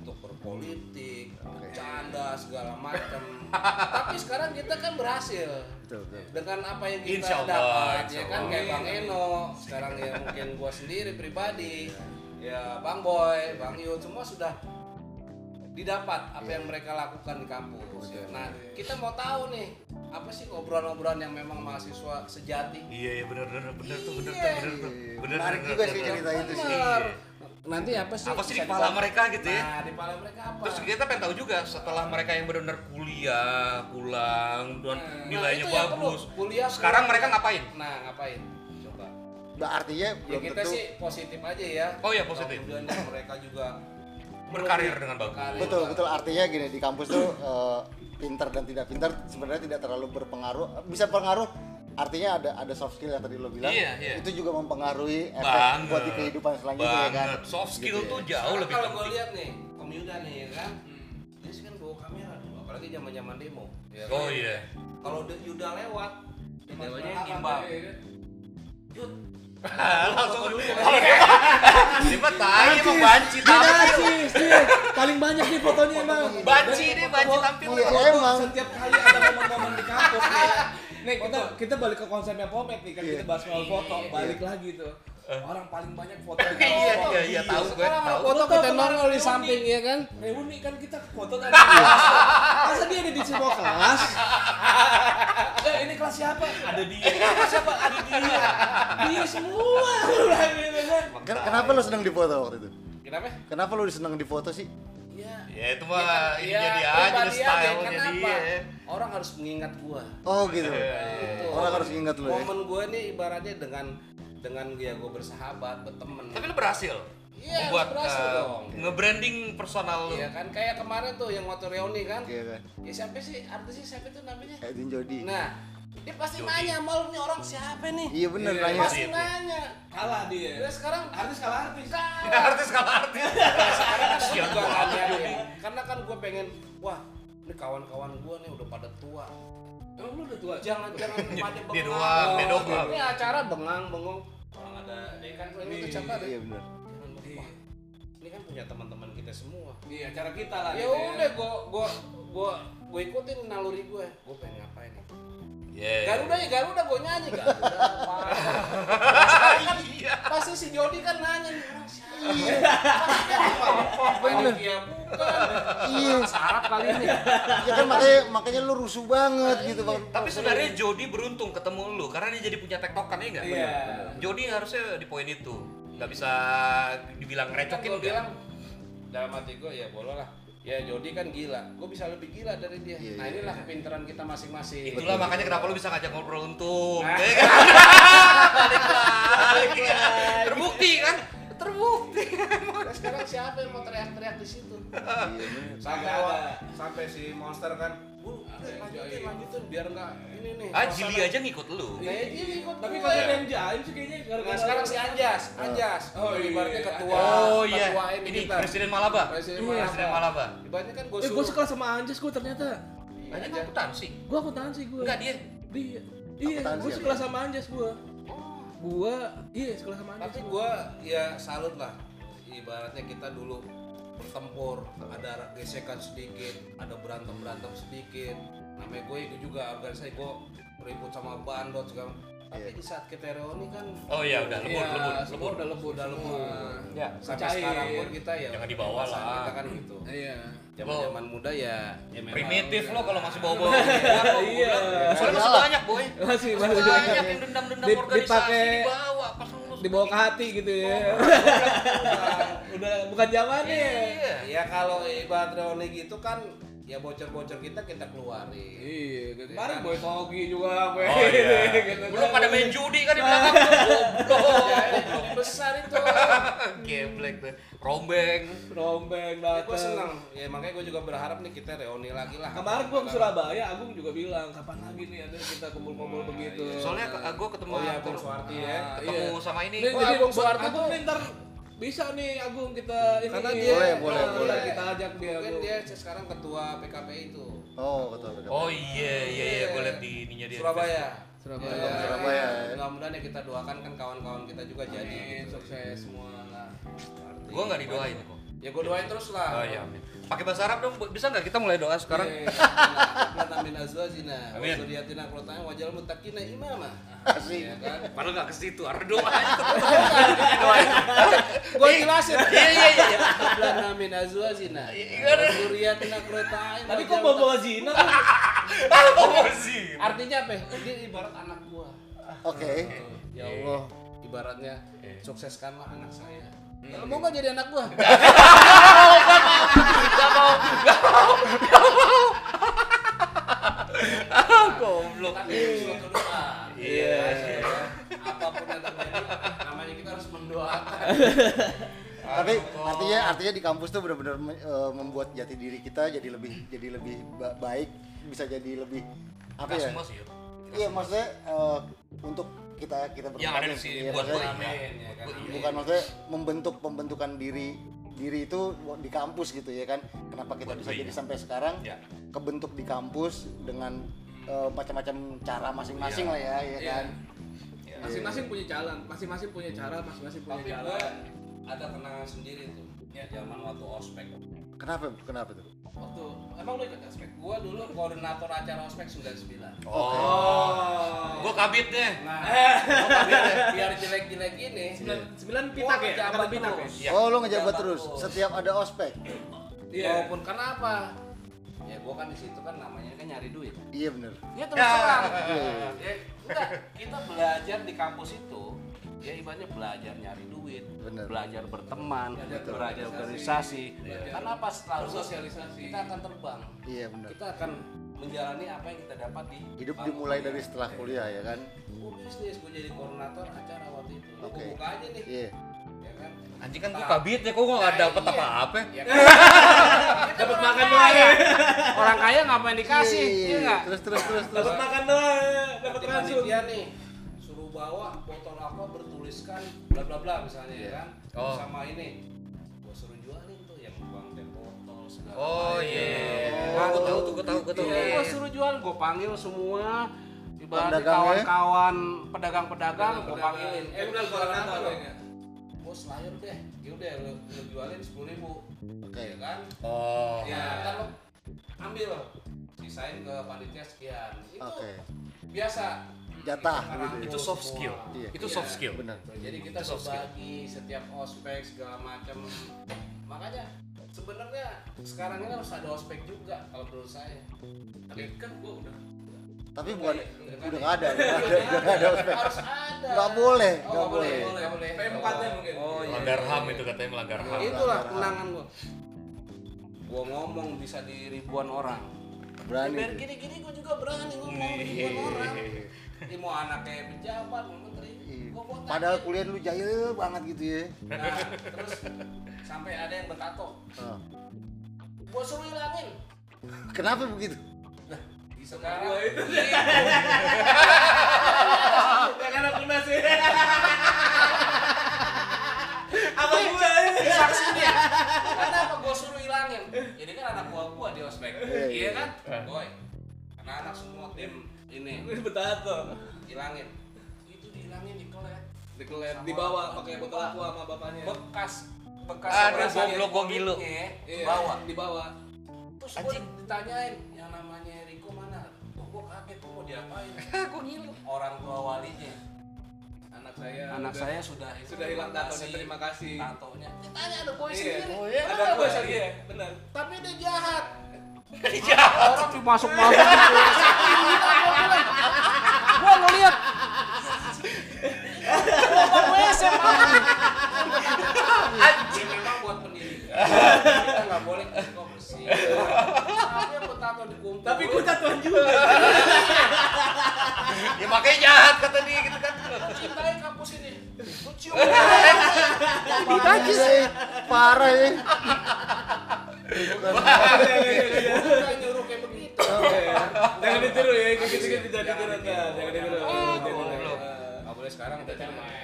untuk berpolitik, bercanda segala macam. Tapi sekarang kita kan berhasil. Betul betul. dengan apa yang kita Insya Allah, dapat insya ya kan? Kayak Bang Eno, sekarang ya mungkin gua sendiri pribadi, ya Bang Boy, Bang Yul semua sudah didapat apa yang mereka lakukan di kampus. Nah, kita mau tahu nih apa sih obrolan-obrolan yang memang mahasiswa sejati? Iya iya benar benar benar tuh benar tuh Iya. benar tuh. Benar juga sih cerita itu sih. Nanti apa sih? apa sih di kepala mereka gitu ya Nah, di kepala mereka apa? Terus kita pengen tahu juga setelah mereka yang benar-benar kuliah, pulang dan Nah, nilainya itu perlu. bagus. Kuliah, Sekarang kuliah. mereka ngapain? Nah, ngapain? Coba. Nah, artinya Ya belum kita tentu sih positif aja ya. Oh iya, positif. Kemudian mereka juga Berkarir dengan bagus. Betul betul artinya gini di kampus tuh eh, pintar dan tidak pintar sebenarnya tidak terlalu berpengaruh bisa pengaruh artinya ada ada soft skill yang tadi lo bilang Iya, iya. itu juga mempengaruhi efek Banget. buat di kehidupan selanjutnya ya kan Banget. Soft skill Gitu ya. tuh jauh lebih kalau gue lihat nih, Om Yuda nih ya kan. Dia sih kan bawa kamera tuh, apalagi zaman-zaman demo. Ya kan? Oh iya. Kalau De- Yuda lewat, demonya Apa, imbang. ya kan? Yud, Langsung Ini mah tai emang banci tampil. sih, sih. Paling banyak nih fotonya emang. Banci nih banci tampil. Iya, emang. setiap kali ada momen-momen di kampus nih. Kita kita balik ke konsepnya Pomet nih kan kita bahas soal foto, balik lagi tuh. Orang paling banyak foto di. Iya iya iya tahu gue sekarang tahu. foto kita kemarin nongol di reuni. samping ya kan. Reuni kan kita foto tadi. Masa dia ada di semua kelas? Eh, ini kelas siapa? Ada dia. Kelas siapa? Ada dia. Dia semua. Gitu kan. Ken- kenapa lo seneng difoto waktu itu Kenapa? kenapa lo seneng difoto sih Iya. Ya itu mah ininya dia aja pribadi stylenya kenapa? dia. Orang harus mengingat gua. oh gitu Itu. orang harus ingat lo ya Momen gua nih ibaratnya dengan dengan ya gua bersahabat, berteman. Tapi lu berhasil. Iya, Membuat berhasil eh, dong. nge-branding personal lu. Iya kan kayak kemarin tuh yang waktu reuni kan. Iya kan Ya siapa sih artisnya siapa itu namanya? Edwin Jody Nah, dia pasti nanya malu nih orang siapa nih? iya bener Iya, nanya Pasti Iya. nanya. Kalah dia. Dia sekarang Artis kalah artis. kalah. artis kalau artis. sekarang kan gua juga banget, nanya ya. Karena kan gue pengen, wah ini kawan-kawan gue nih udah pada tua. Emang lu udah tua? Jangan jangan pada bengang. Dia doang, dia doang. Ini acara bengang bengong. Orang ada dekan ini tuh siapa deh. iya bengong. Wah, Ini kan punya teman-teman kita semua. Iya, acara kita lah. Ya gitu udah, gue gue gue gue ikutin naluri gue. Gue pengen ngapain nih? Iya. Garuda ya Garuda gue nyanyi Garuda kan Iya. pasti si Jody kan nanya nih bukan. iya Sarap kali ini. ya kan makanya makanya lo rusuh banget gitu bang Tapi sebenarnya Jody beruntung ketemu lu karena dia jadi punya tektokan ya enggak? Iya. Jody harusnya di poin itu. Nggak bisa dibilang Kan recokin bilang dalam hati gue ya boleh lah. Ya Jody kan gila gue bisa lebih gila dari dia Iya, nah iya, inilah kepintaran kita masing-masing Itulah makanya kenapa lu bisa ngajak ngobrol untung. Nah. Ya kan? Balik lagi. Terbukti kan? Terbukti. Nah, sekarang siapa yang mau teriak-teriak di situ Iya, sampai sampai si monster kan lanjutin lanjutin biar nggak ini nih Ah, Jili aja ngikut lu. kayak gini ikut Tapi gue. kagak ada yang jaim sih kayaknya Nah gara-gara sekarang si Anjas, Anjas, Oh, iya. ibaratnya ketua, Oh iya, ketua ini, ini kita. Presiden Malaba. Presiden Iya, Malaba. Presiden Malaba. Ibaratnya kan gue Eh, gue sekelas sama Anjas gue ternyata. Hanya akuntansi. Gue akuntansi gue. Enggak dia. Dia. Iya, gue apa? sekelas sama Anjas gue. Gue, iya sekelas sama Anjas. Tapi gue ya salut lah. Ibaratnya kita dulu bertempur, ada gesekan sedikit, ada berantem berantem sedikit. Namanya gue itu juga organisasi gue ribut sama bandot segala. Tapi Iya. di saat kita reuni kan Oh iya udah lebur Iya, lebur semua lebur. udah lebur, udah lebur. Ya. Sampai Cair. sekarang pun kita ya Jangan dibawa lah. Kita kan gitu. Iya. Zaman-zaman muda ya, ya Primitif lo kalau masih bawa-bawa. Iya. Soalnya masih banyak boy. Masih Masih masih banyak yang dendam-dendam Di- organisasi dipakai- dibawa pas dibawa ke hati gitu ya. Udah bukan zamannya. Iya. Ya kalau ibarat reuni gitu kan ya bocor-bocor kita kita keluarin. Iya, kemarin Boy Togi juga gue. Oh iya. Gitu kan. Belum pada main judi kan di belakang tuh. Goblok. Ya, besar itu. Geblek tuh. Rombeng. rombeng Ya, datang. gue seneng. Ya makanya gue juga berharap nih kita reuni lagi lah. Kemarin gua ke Surabaya, Agung juga bilang kapan lagi nih ada kita kumpul-kumpul begitu. Soalnya gue ketemu Oh iya, Bung Suwarti ya. Ah, ketemu iya. sama ini. Nih, jadi Agung Suwarti Agung tuh- ntar bisa nih Agung kita ini Karena dia- Boleh, boleh, Nah, boleh. Kita ajak dia Agung. dia sekarang ketua PKPI itu. Oh, betul betul. Oh iya iya iya gue liat di ininya dia. Surabaya. Surabaya. Ya, Surabaya, ya. Mudah-mudahan ya kita doakan kan kawan-kawan kita juga jadi Amin, gitu. sukses semua lah. Gue nggak didoain kok. Ya gue doain terus lah. Oh iya. amin. Pakai bahasa Arab dong. bisa nggak kita mulai doa sekarang? Iya. Amin azwajina wa Amin. zurriyatina qurratan wajal muttaqina imama. Asik. Ya kan? Padahal nggak ke situ. Ada doa. Gua jelasin. Iya iya iya. Rabbana min azwajina Iya, wa zurriyatina qurratan Tadi kok bawa zina? Apa sih? Artinya apa? Dia ibarat anak gua. Oke. Ya Allah, ibaratnya Iya. sukseskanlah anak saya. Hmm. Kalau mau nggak jadi anak gua? Goblok. Tapi itu suatu doa. Iya. Ya. Apa pun yang terjadi, namanya kita harus mendoakan. Tapi artinya artinya di kampus tuh benar-benar eh, membuat jati diri kita jadi lebih jadi lebih ba- baik, bisa jadi lebih apa ya? Iya maksudnya eh, untuk kita kita Yang ada di berbagai, sini iya, buat gue. maksudnya Amin, ya kan? Amin. bukan maksudnya membentuk pembentukan diri diri itu di kampus gitu ya kan kenapa kita Buat bisa jadi iya. sampai sekarang Ya. kebentuk di kampus dengan eh, macam-macam cara masing-masing Iya. lah ya ya Iya. kan Ya. Masing-masing punya jalan, masing-masing punya cara, masing-masing punya Tapi jalan. ada kenangan sendiri tuh. Ya zaman waktu ospek. Kenapa kenapa tuh Waktu emang lu ikut ospek? Gua dulu koordinator acara ospek 99. Oh. Gue kabit deh. Nah, gua biar, biar jelek-jelek ini. Sembilan, sembilan Gua pitak ya? Angkatan pitak ya? Iya. oh lo ngejabat terus terus. setiap ada ospek Iya. Maupun kenapa? Ya gua kan di situ kan namanya kan nyari duit. iya bener Ya terus terang. Ya, enggak, kita belajar di kampus itu ya ibaratnya belajar nyari duit, Bener. belajar berteman, Belajar organisasi. belajar Karena pas lalu bersosialisasi. kita akan terbang. iya bener Kita akan menjalani apa yang kita dapat di hidup dimulai kuliah. dari setelah kuliah ya kan Gua bisnis, gua jadi koordinator acara waktu itu. Oke. buka aja nih, iya ya kan? Anjing kan gue kabit ya, kok gue nggak Nah, dapet iya. apa-apa. Ya kan? Dapat makan doang ya. Orang kaya ngapain dikasih? Iya, Iya iya, enggak? terus terus terus terus Dapat makan doang, dapat Di transfer. panitia nih suruh bawa botol apa bertuliskan bla bla bla misalnya ya Iya. kan Oh. sama ini gua suruh jualin tuh yang buang teh botol segala Oh iya. Kan? Gue tahu tuh, gue tahu, gue tahu. Iya, gua suruh jual gua panggil semua ibaratnya Pedagangnya? kawan-kawan pedagang-pedagang gua Pedagang. panggilin Eh, udah jualan apa lo ya? bos layar deh ya udah lu, lu jualin sepuluh ribu oke ya kan Oh. ya kan lo ambil sisain ke panitia sekian itu oke biasa Jatah, Sekarang gitu ya. Itu soft skill. Iya. Itu Iya. soft skill. benar jadi kita Itu soft berbagi setiap ospek segala macam makanya sebenarnya sekarang ini harus ada ospek juga kalau menurut saya Tapi kan gua udah tapi bukan Iya, udah nggak ada udah nggak ada udah nggak ada ospek harus ada nggak boleh Oh, nggak nggak boleh, boleh nggak boleh. PMK-nya mungkin. Oh, iya. Melanggar HAM itu katanya melanggar HAM. itulah kenangan gua gua ngomong bisa di ribuan orang Berani. biar gini-gini gua juga berani ngomong di ribuan orang ini mau anaknya pejabat mau menteri Iya. Padahal kuliah dulu jahil banget gitu ya. nah terus sampai ada yang bertato Oh. gua suruh hilangin Kenapa begitu? sekarang Gua itu. Iya. Yang anak lunas sih. Apa gua ini? saksi dia kenapa gua suruh hilangin ini kan anak gua gua di ospek Iya, iya kan boy anak-anak semua tim ini Ini betato. hilangin itu dihilangin di kelet Dikelet dibawa pakai botol aqua sama bapaknya. bekas bekas operasi goblok, gua ngilu. kulitnya Iya, bawa dibawa. terus gua ditanyain yang namanya Riko mana oh, gua kaget gua mau diapain Gua ngilu. orang tua walinya Anak saya anak udah- saya sudah sudah hilang tatonya terima kasih. tatonya ditanya ada boy Iya. sendiri Oh iya, ada gua sendiri ya, benar. tapi dia jahat Jahat. orang dimasuk masuk gitu gua ngeliat Gua WC anjing memang buat pendidikan kita nggak boleh kok bersih tapi yang bertato dikumpul Tapi gua tatoan juga. Ya makanya jahat kata dia gitu kan. cintai kampus ini lu cium sih. Parah ya. Bukan nyuruh kayak begitu Jangan ditiru ya, kayak gitu-gitu jangan ditiru. Ntar. Jangan ditiru. nggak boleh sekarang udah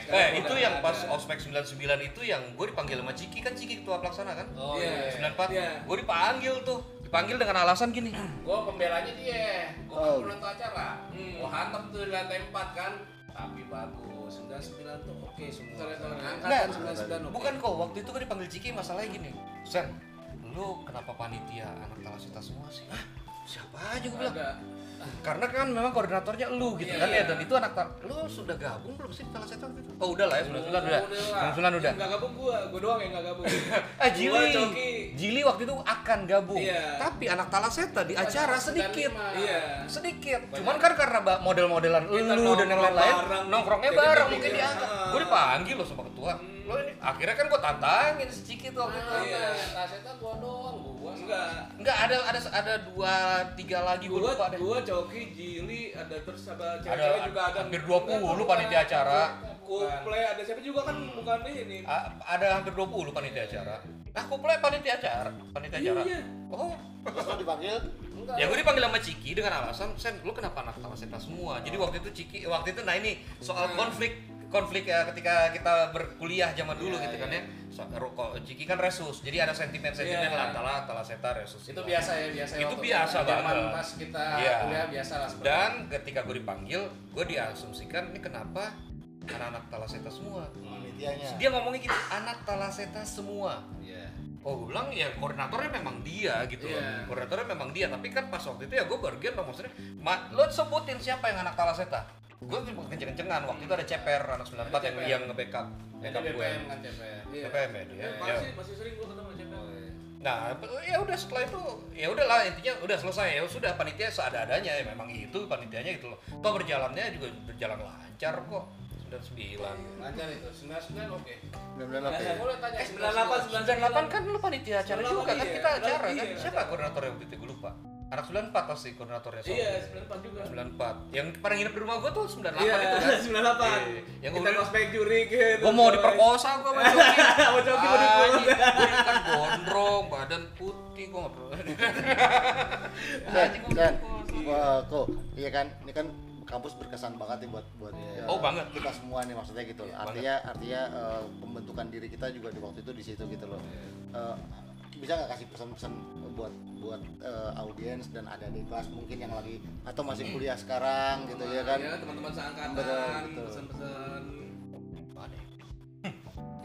Eh, itu yang pas ospek 99 itu yang gue dipanggil sama Ciki kan Ciki ketua pelaksana kan? oh Iya. iya 94. Iya. Gue dipanggil tuh. Dipanggil dengan alasan gini. gua pembelanya dia gua Oh. kan penonton acara Hmm. gua hantam tuh di lantai 4 kan tapi bagus 99 tuh oke semua Enggak, kan 99 oke bukan kok waktu itu gue dipanggil Ciki masalahnya gini. Sen, lu kenapa panitia anak talasita semua sih? Hah? Siapa aja gue bilang. Karena kan memang koordinatornya lu gitu Iya, kan ya iya. dan itu anak tal lu sudah gabung belum sih talasita gitu? Oh udah lah ya 99 udah. Udah lah. 99 udah. Enggak gabung gua, gua doang yang enggak gabung. Eh Gua, Jili, Coki. Jili waktu itu akan gabung, Iya. tapi anak Talaseta di acara sedikit, Iya. sedikit. Cuman kan karena model-modelan lu dan yang lain-lain, nongkrongnya bareng mungkin dia, diangkat. ah. Gue dipanggil loh sama ketua. Lo ini akhirnya kan gue tantangin si Ciki tuh waktu itu. Iya. Taseta gua doang gua Enggak. Enggak ada ada ada dua tiga lagi gue Gua, lupa deh. gua Coki, Jili, ada terus Ada ada cewek-cewek juga ada. hampir 20 panitia acara. Kuple ada siapa juga kan bukan ini. A- ada hampir 20 panitia acara. Nah, kuple panitia acara, panitia acara. Iya. Oh, Terus lo dipanggil. Ya gue dipanggil sama Ciki dengan alasan, Sen, lu kenapa anak Talaseta semua? Jadi waktu itu Ciki, waktu itu nah ini soal konflik konflik ya ketika kita berkuliah zaman dulu gitu kan ya. So, rokok Ciki kan resus, jadi ada sentimen-sentimen Iya. lah antara Talaseta resus. itu biasa ya biasa ya Itu waktu biasa zaman banget. pas kita Iya. kuliah biasa lah seperti Dan ketika gue dipanggil, gue diasumsikan ini kenapa anak-anak Talaseta semua. Panitianya. Dia ngomongnya gitu, anak Talaseta semua. Iya. Oh, gue bilang ya koordinatornya memang dia gitu loh. Iya. Koordinatornya memang dia, tapi kan pas waktu itu ya gue bagian dong maksudnya. Ma, lo sebutin siapa yang anak Talaseta? Gue kenceng-kencengan waktu itu ada Ceper anak 94 yang Ceper. yang nge-backup backup gue. BPM kan CPR Iya. BPM ya dia. Eh, Ya. Masih masih sering gua ketemu Ceper. Nah, ya udah setelah itu ya udahlah intinya udah selesai ya sudah panitia seada-adanya ya memang itu panitianya gitu loh. Toh berjalannya juga berjalan lancar kok. 99. lancar itu 99 oke Benar-benar apa ya? boleh tanya Eh 98 98 kan lu panitia acara 98 juga kan iya. kita acara kan. Iya, Siapa acara. koordinatornya waktu itu gue lupa. Anak 94 pasti koordinatornya soalnya. Iya, 94 juga. 94. Yang pernah nginep di rumah gua tuh 98 Iya, itu kan. 98. Iya. Yang Kita gua ngospek juri gitu. gua mau diperkosa gua sama Coki. Sama Coki mau dipukul. Anjing, Gua kan gondrong, badan putih gua enggak perlu. Dan, Anjing, gua kok, iya kan, ini kan kampus berkesan banget nih buat buat Iya. ya, Oh, banget. kita semua nih maksudnya gitu. Iya, artinya artinya eh, pembentukan diri kita juga di waktu itu di situ gitu loh. Eh, bisa nggak kasih pesan-pesan buat buat eh, audiens dan ada di kelas mungkin yang lagi atau masih kuliah sekarang gitu ya kan? Ya, teman-teman seangkatan, pesan-pesan.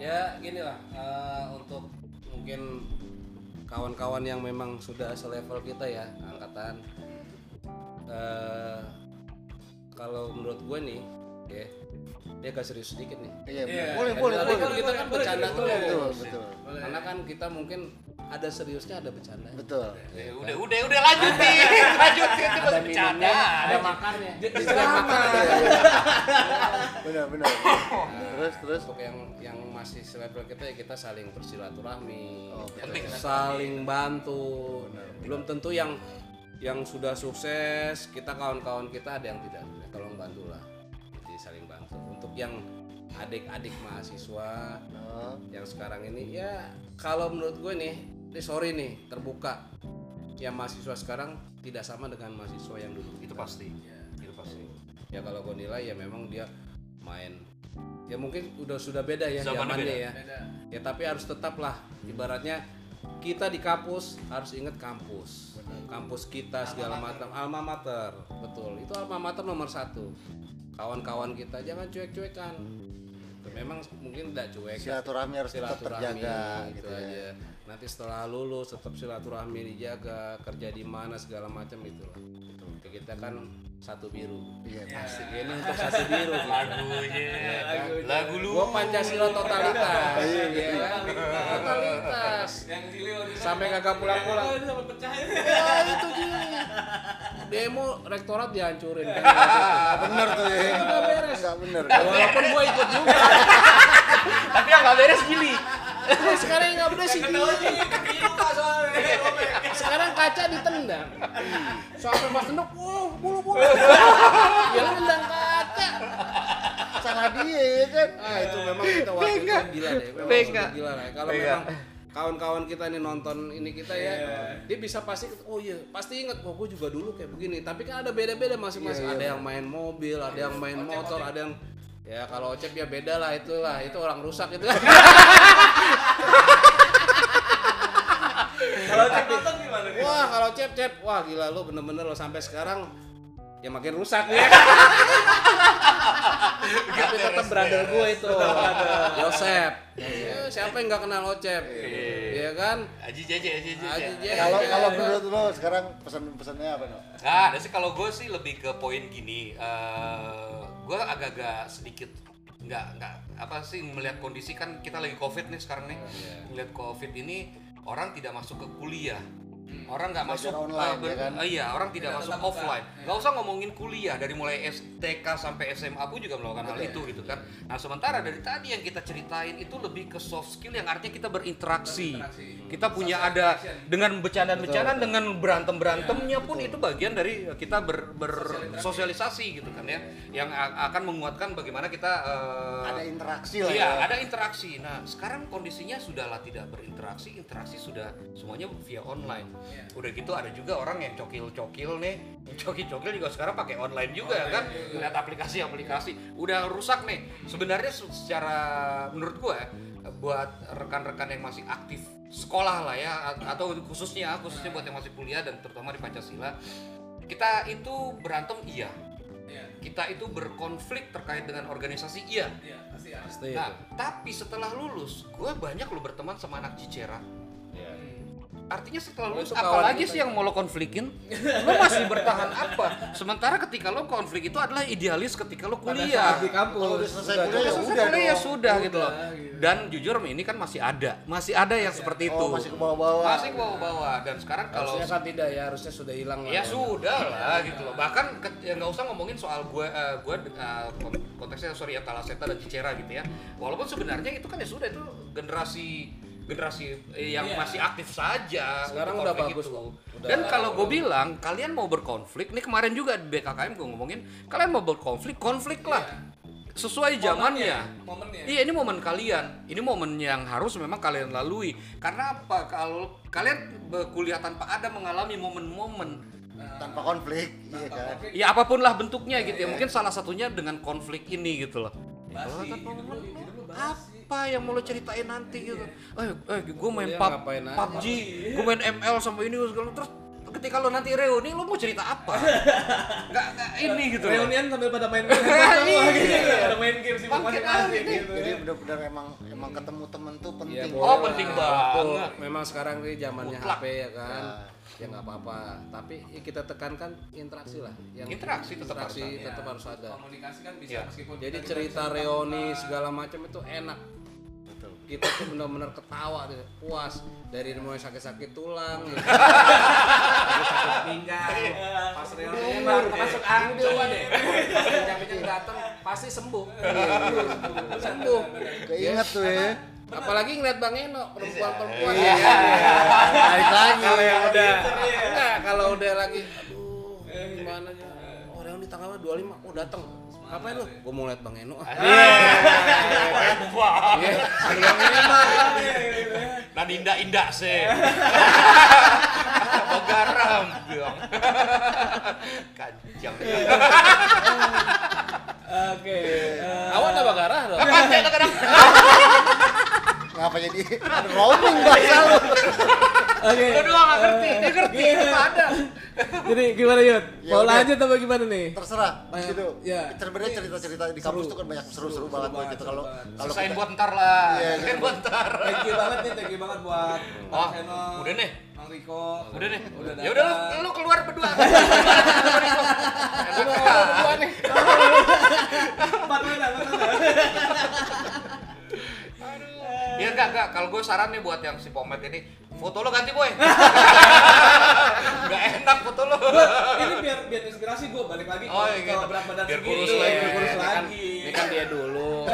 ya gini lah eh, untuk mungkin kawan-kawan yang memang sudah selevel kita ya angkatan eh kalau menurut gue nih ya dia agak serius sedikit nih. Iya, Iya. boleh Kan boleh kita- boleh. kan kita kan bercanda terus. betul betul. Karena kan kita mungkin ada seriusnya ada bercanda. Betul. Eh, udah udah udah lanjutin lanjutin itu ada masih bercanda ada makannya. Makan. ada. benar benar. Terus terus. Untuk yang yang masih selevel kita ya kita saling bersilaturahmi. Oh, penting. saling bantu. Belum tentu yang yang sudah sukses kita kawan-kawan kita ada yang tidak. Tolong bantulah. jadi untuk yang adik-adik mahasiswa Oh, yang sekarang ini ya kalau menurut gue nih ini sorry nih terbuka. Yang mahasiswa sekarang tidak sama dengan mahasiswa yang dulu. Itu pasti. Itu pasti. Ya kalau gue nilai ya memang dia main. Ya mungkin udah sudah beda ya Zamannya zamannya beda. ya. Ya tapi harus tetap lah. Ibaratnya kita di kampus harus ingat kampus. Kampus kita segala macam. Alma mater. Betul. Itu alma mater nomor satu kawan-kawan kita jangan cuek-cuekan. Memang mungkin tidak cuek silaturahmi harus tetap silaturahmi terjaga gitu gitu ya. aja. Nanti setelah lulus tetap silaturahmi dijaga kerja di mana segala macam itu lah Kayak kita kan satu biru iya Asik ini untuk satu biru gitu. lagunya lagu lu Gua Pancasila totalitas. Iya kan? Totalitas. Yang di Sampai kagak pulang-pulang. Ini sampai pecah. Ya itu Jili. Demo rektorat dihancurin kan. bener tuh ya Nggak beres. nggak bener Walaupun gua ikut juga. tapi yang nggak beres gini Nah, sekarang yang nggak beres sih luka soalnya. Sekarang kaca ditendang. Sampai pas tendang, wah bulu-bulu. Ya lu nendang kaca. salah dia ya kan Ah itu memang kita waktu itu gila deh. Memang gila lah. Kalau memang kawan-kawan kita nih nonton ini kita ya, dia bisa pasti oh iya pasti inget oh gue juga dulu kayak begini. Tapi kan ada beda-beda masing-masing. ada yang main mobil, ada yang main motor, ada yang ya kalau ocep ya beda lah itulah itu orang rusak itu. Kalau cek nonton gimana nih? wah kalau cep cep wah gila lu bener-bener lo sampai sekarang ya makin rusak ya. Tapi tetap brother gue itu. Yosep. Ya, siapa yang nggak kenal Ocep? Iya kan? Aji Jeje Aji Jeje Jeje. kalau kalau menurut lo sekarang pesan-pesannya apa no Nah, ada sih kalau gue sih lebih ke poin gini. gue agak-agak sedikit nggak nggak apa sih melihat kondisi kan kita lagi covid nih sekarang nih. Melihat covid ini orang tidak masuk ke kuliah. Orang nggak masuk online, ber- ya kan? iya, orang tidak masuk offline. Nggak usah ngomongin kuliah dari mulai STK sampai SMA pun juga melakukan hal itu gitu kan. Nah, sementara dari tadi yang kita ceritain itu lebih ke soft skill yang artinya kita berinteraksi. Kita punya ada dengan bercandaan-bercandaan dengan berantem-berantemnya pun itu bagian dari kita ber, bersosialisasi gitu kan ya. Yang akan menguatkan bagaimana kita eh, ada interaksi lah Iya, ya ada interaksi. Nah, sekarang kondisinya sudahlah tidak berinteraksi, interaksi sudah semuanya via online. Udah gitu ada juga orang yang cokil-cokil nih, yang cokil-cokil juga sekarang pakai online juga kan, lihat aplikasi-aplikasi. Udah rusak nih. Sebenarnya se- secara menurut gua buat rekan-rekan yang masih aktif sekolah lah ya atau khususnya khususnya buat yang masih kuliah dan terutama di Pancasila kita itu berantem iya Iya. kita itu berkonflik terkait dengan organisasi iya Iya, pasti ya. Pasti Nah, tapi setelah lulus, gue banyak lo berteman sama anak Cicera. Artinya setelah lulus, itu apalagi sih yang mau lo konflikin? Lo masih bertahan apa? Sementara ketika lo konflik itu adalah idealis ketika lo Pada saat kuliah. di kampus. Kalau udah selesai Udah, kuliah ya udah. udah Sebenarnya ya sudah gitu loh. gitu. Dan jujur ini kan masih ada, masih ada yang seperti itu. oh masih ke bawah-bawah Masih ke bawah-bawah. Dan sekarang kalau Harusnya kan tidak ya, harusnya sudah hilang lah. Ya sudah lah gitu loh. Bahkan ya nggak usah ngomongin soal gue eh, gue kon- konteksnya sorry ya Talaseta dan Cicera gitu ya. Walaupun sebenarnya itu kan ya sudah itu generasi generasi eh, yang Iya. masih aktif saja. Sekarang udah konflik bagus itu. kok. Udah- Dan kalau gue bilang kalian mau berkonflik, nih kemarin juga di BKKM gue ngomongin kalian mau berkonflik, konflik lah. Sesuai zamannya. Momennya. Iya ini momen kalian, ini momen yang harus memang kalian lalui. Karena apa? Kalau kalian berkuliah tanpa ada mengalami momen-momen tanpa konflik iya kan ya apa pun lah bentuknya gitu ya mungkin salah satunya dengan konflik ini gitu loh Basi, Ya, hidup hidup. Apa yang mau lo ceritain nanti gitu eh eh gue main pub. PUBG gue main ML sama ini segala terus ketika lo nanti reuni lo mau cerita apa nggak nggak ini gitu Reunian sambil pada main game. Iya. gitu. Pada main game sih masing-masing gitu. jadi benar-benar emang emang ketemu temen tuh penting Iya, oh penting banget. Memang sekarang ini zamannya. HP ya kan. Ya nggak apa-apa. Tapi ya kita tekankan interaksi lah. Yang Interaksi tetap interaksi harus ada. tetap harus ada. Komunikasi kan bisa Iya. meskipun Jadi cerita reuni segala macam itu enak. Kita tuh benar-benar ketawa tuh, puas dari mulai sakit-sakit tulang, ya. sakit-sakit pinggang, pas reuninya bang masuk angin coba deh, pas kencang-kencang datang pasti sembuh, sembuh. Keinget tuh ya. Apalagi ngeliat Bang Eno, perempuan-perempuan Iya. ya. Balik lagi. Kalau yang udah Enggak, kalau udah lagi aduh, gimana ya? Oh, reuni tanggal 25, oh datang. Ngapain lu? Gua mau liat Bang Eno. ah. Iya. Nah indah-indah sih. Garam bilang. Kacang. Oke. Awan apa garah dong? Ngapa jadi roaming bahasa lu? Oke. Lu doang nggak ngerti, dia ngerti Iya. ada. Jadi gimana Yud? Ya Mau udah. lanjut apa gimana nih? Terserah. Banyak- Gitu. ya. Sebenarnya cerita-cerita di kampus tuh kan banyak seru-seru banget boy gitu kalau kalau kita- buat ntar lah. Iya, Selesaiin buat ntar. Thank you banget nih, thank you banget buat Oh, udah nih. Bang Riko. Udah deh. Udah Ya udah lu, lu keluar berdua. Ngomong berdua nih. Empat mana? empat mana? Iya enggak enggak, kalau gue saran nih buat yang si Pomet ini, foto lo ganti boy. Enggak enak foto lo. Ini biar biar inspirasi gue balik lagi Oh, iya, gitu. berat badan Biar kurus lagi. biar kurus Ini kan- lagi. Ini kan dia dulu.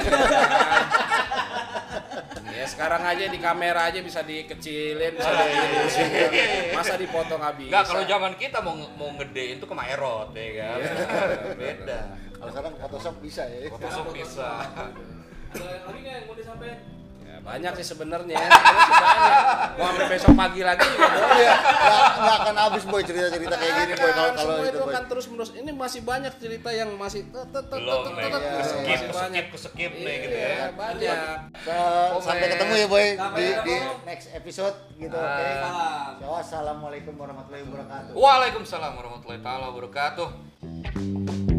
ya sekarang aja di kamera aja bisa dikecilin, bisa dikurusin. Masa dipoto nggak bisa? Kalau zaman kita mau mau ngedein tuh ke Maerot ya kan. Beda. kalau sekarang Photoshop bisa ya. Photoshop bisa. Ada lagi nggak yang mau disampaikan? Ya, banyak sih sebenarnya. Banyak. Mau sampai besok pagi lagi juga boleh. Iya, nggak nggak akan habis boy cerita-cerita kayak gini boy kalau kalau itu akan terus menerus. Ini masih banyak cerita yang masih Belum Skip, banyak. skip, skip nih gitu ya. Iya, banyak. Sa- sampai ketemu ya boy di, next episode gitu oke. So, assalamualaikum warahmatullahi wabarakatuh. Waalaikumsalam warahmatullahi taala wabarakatuh.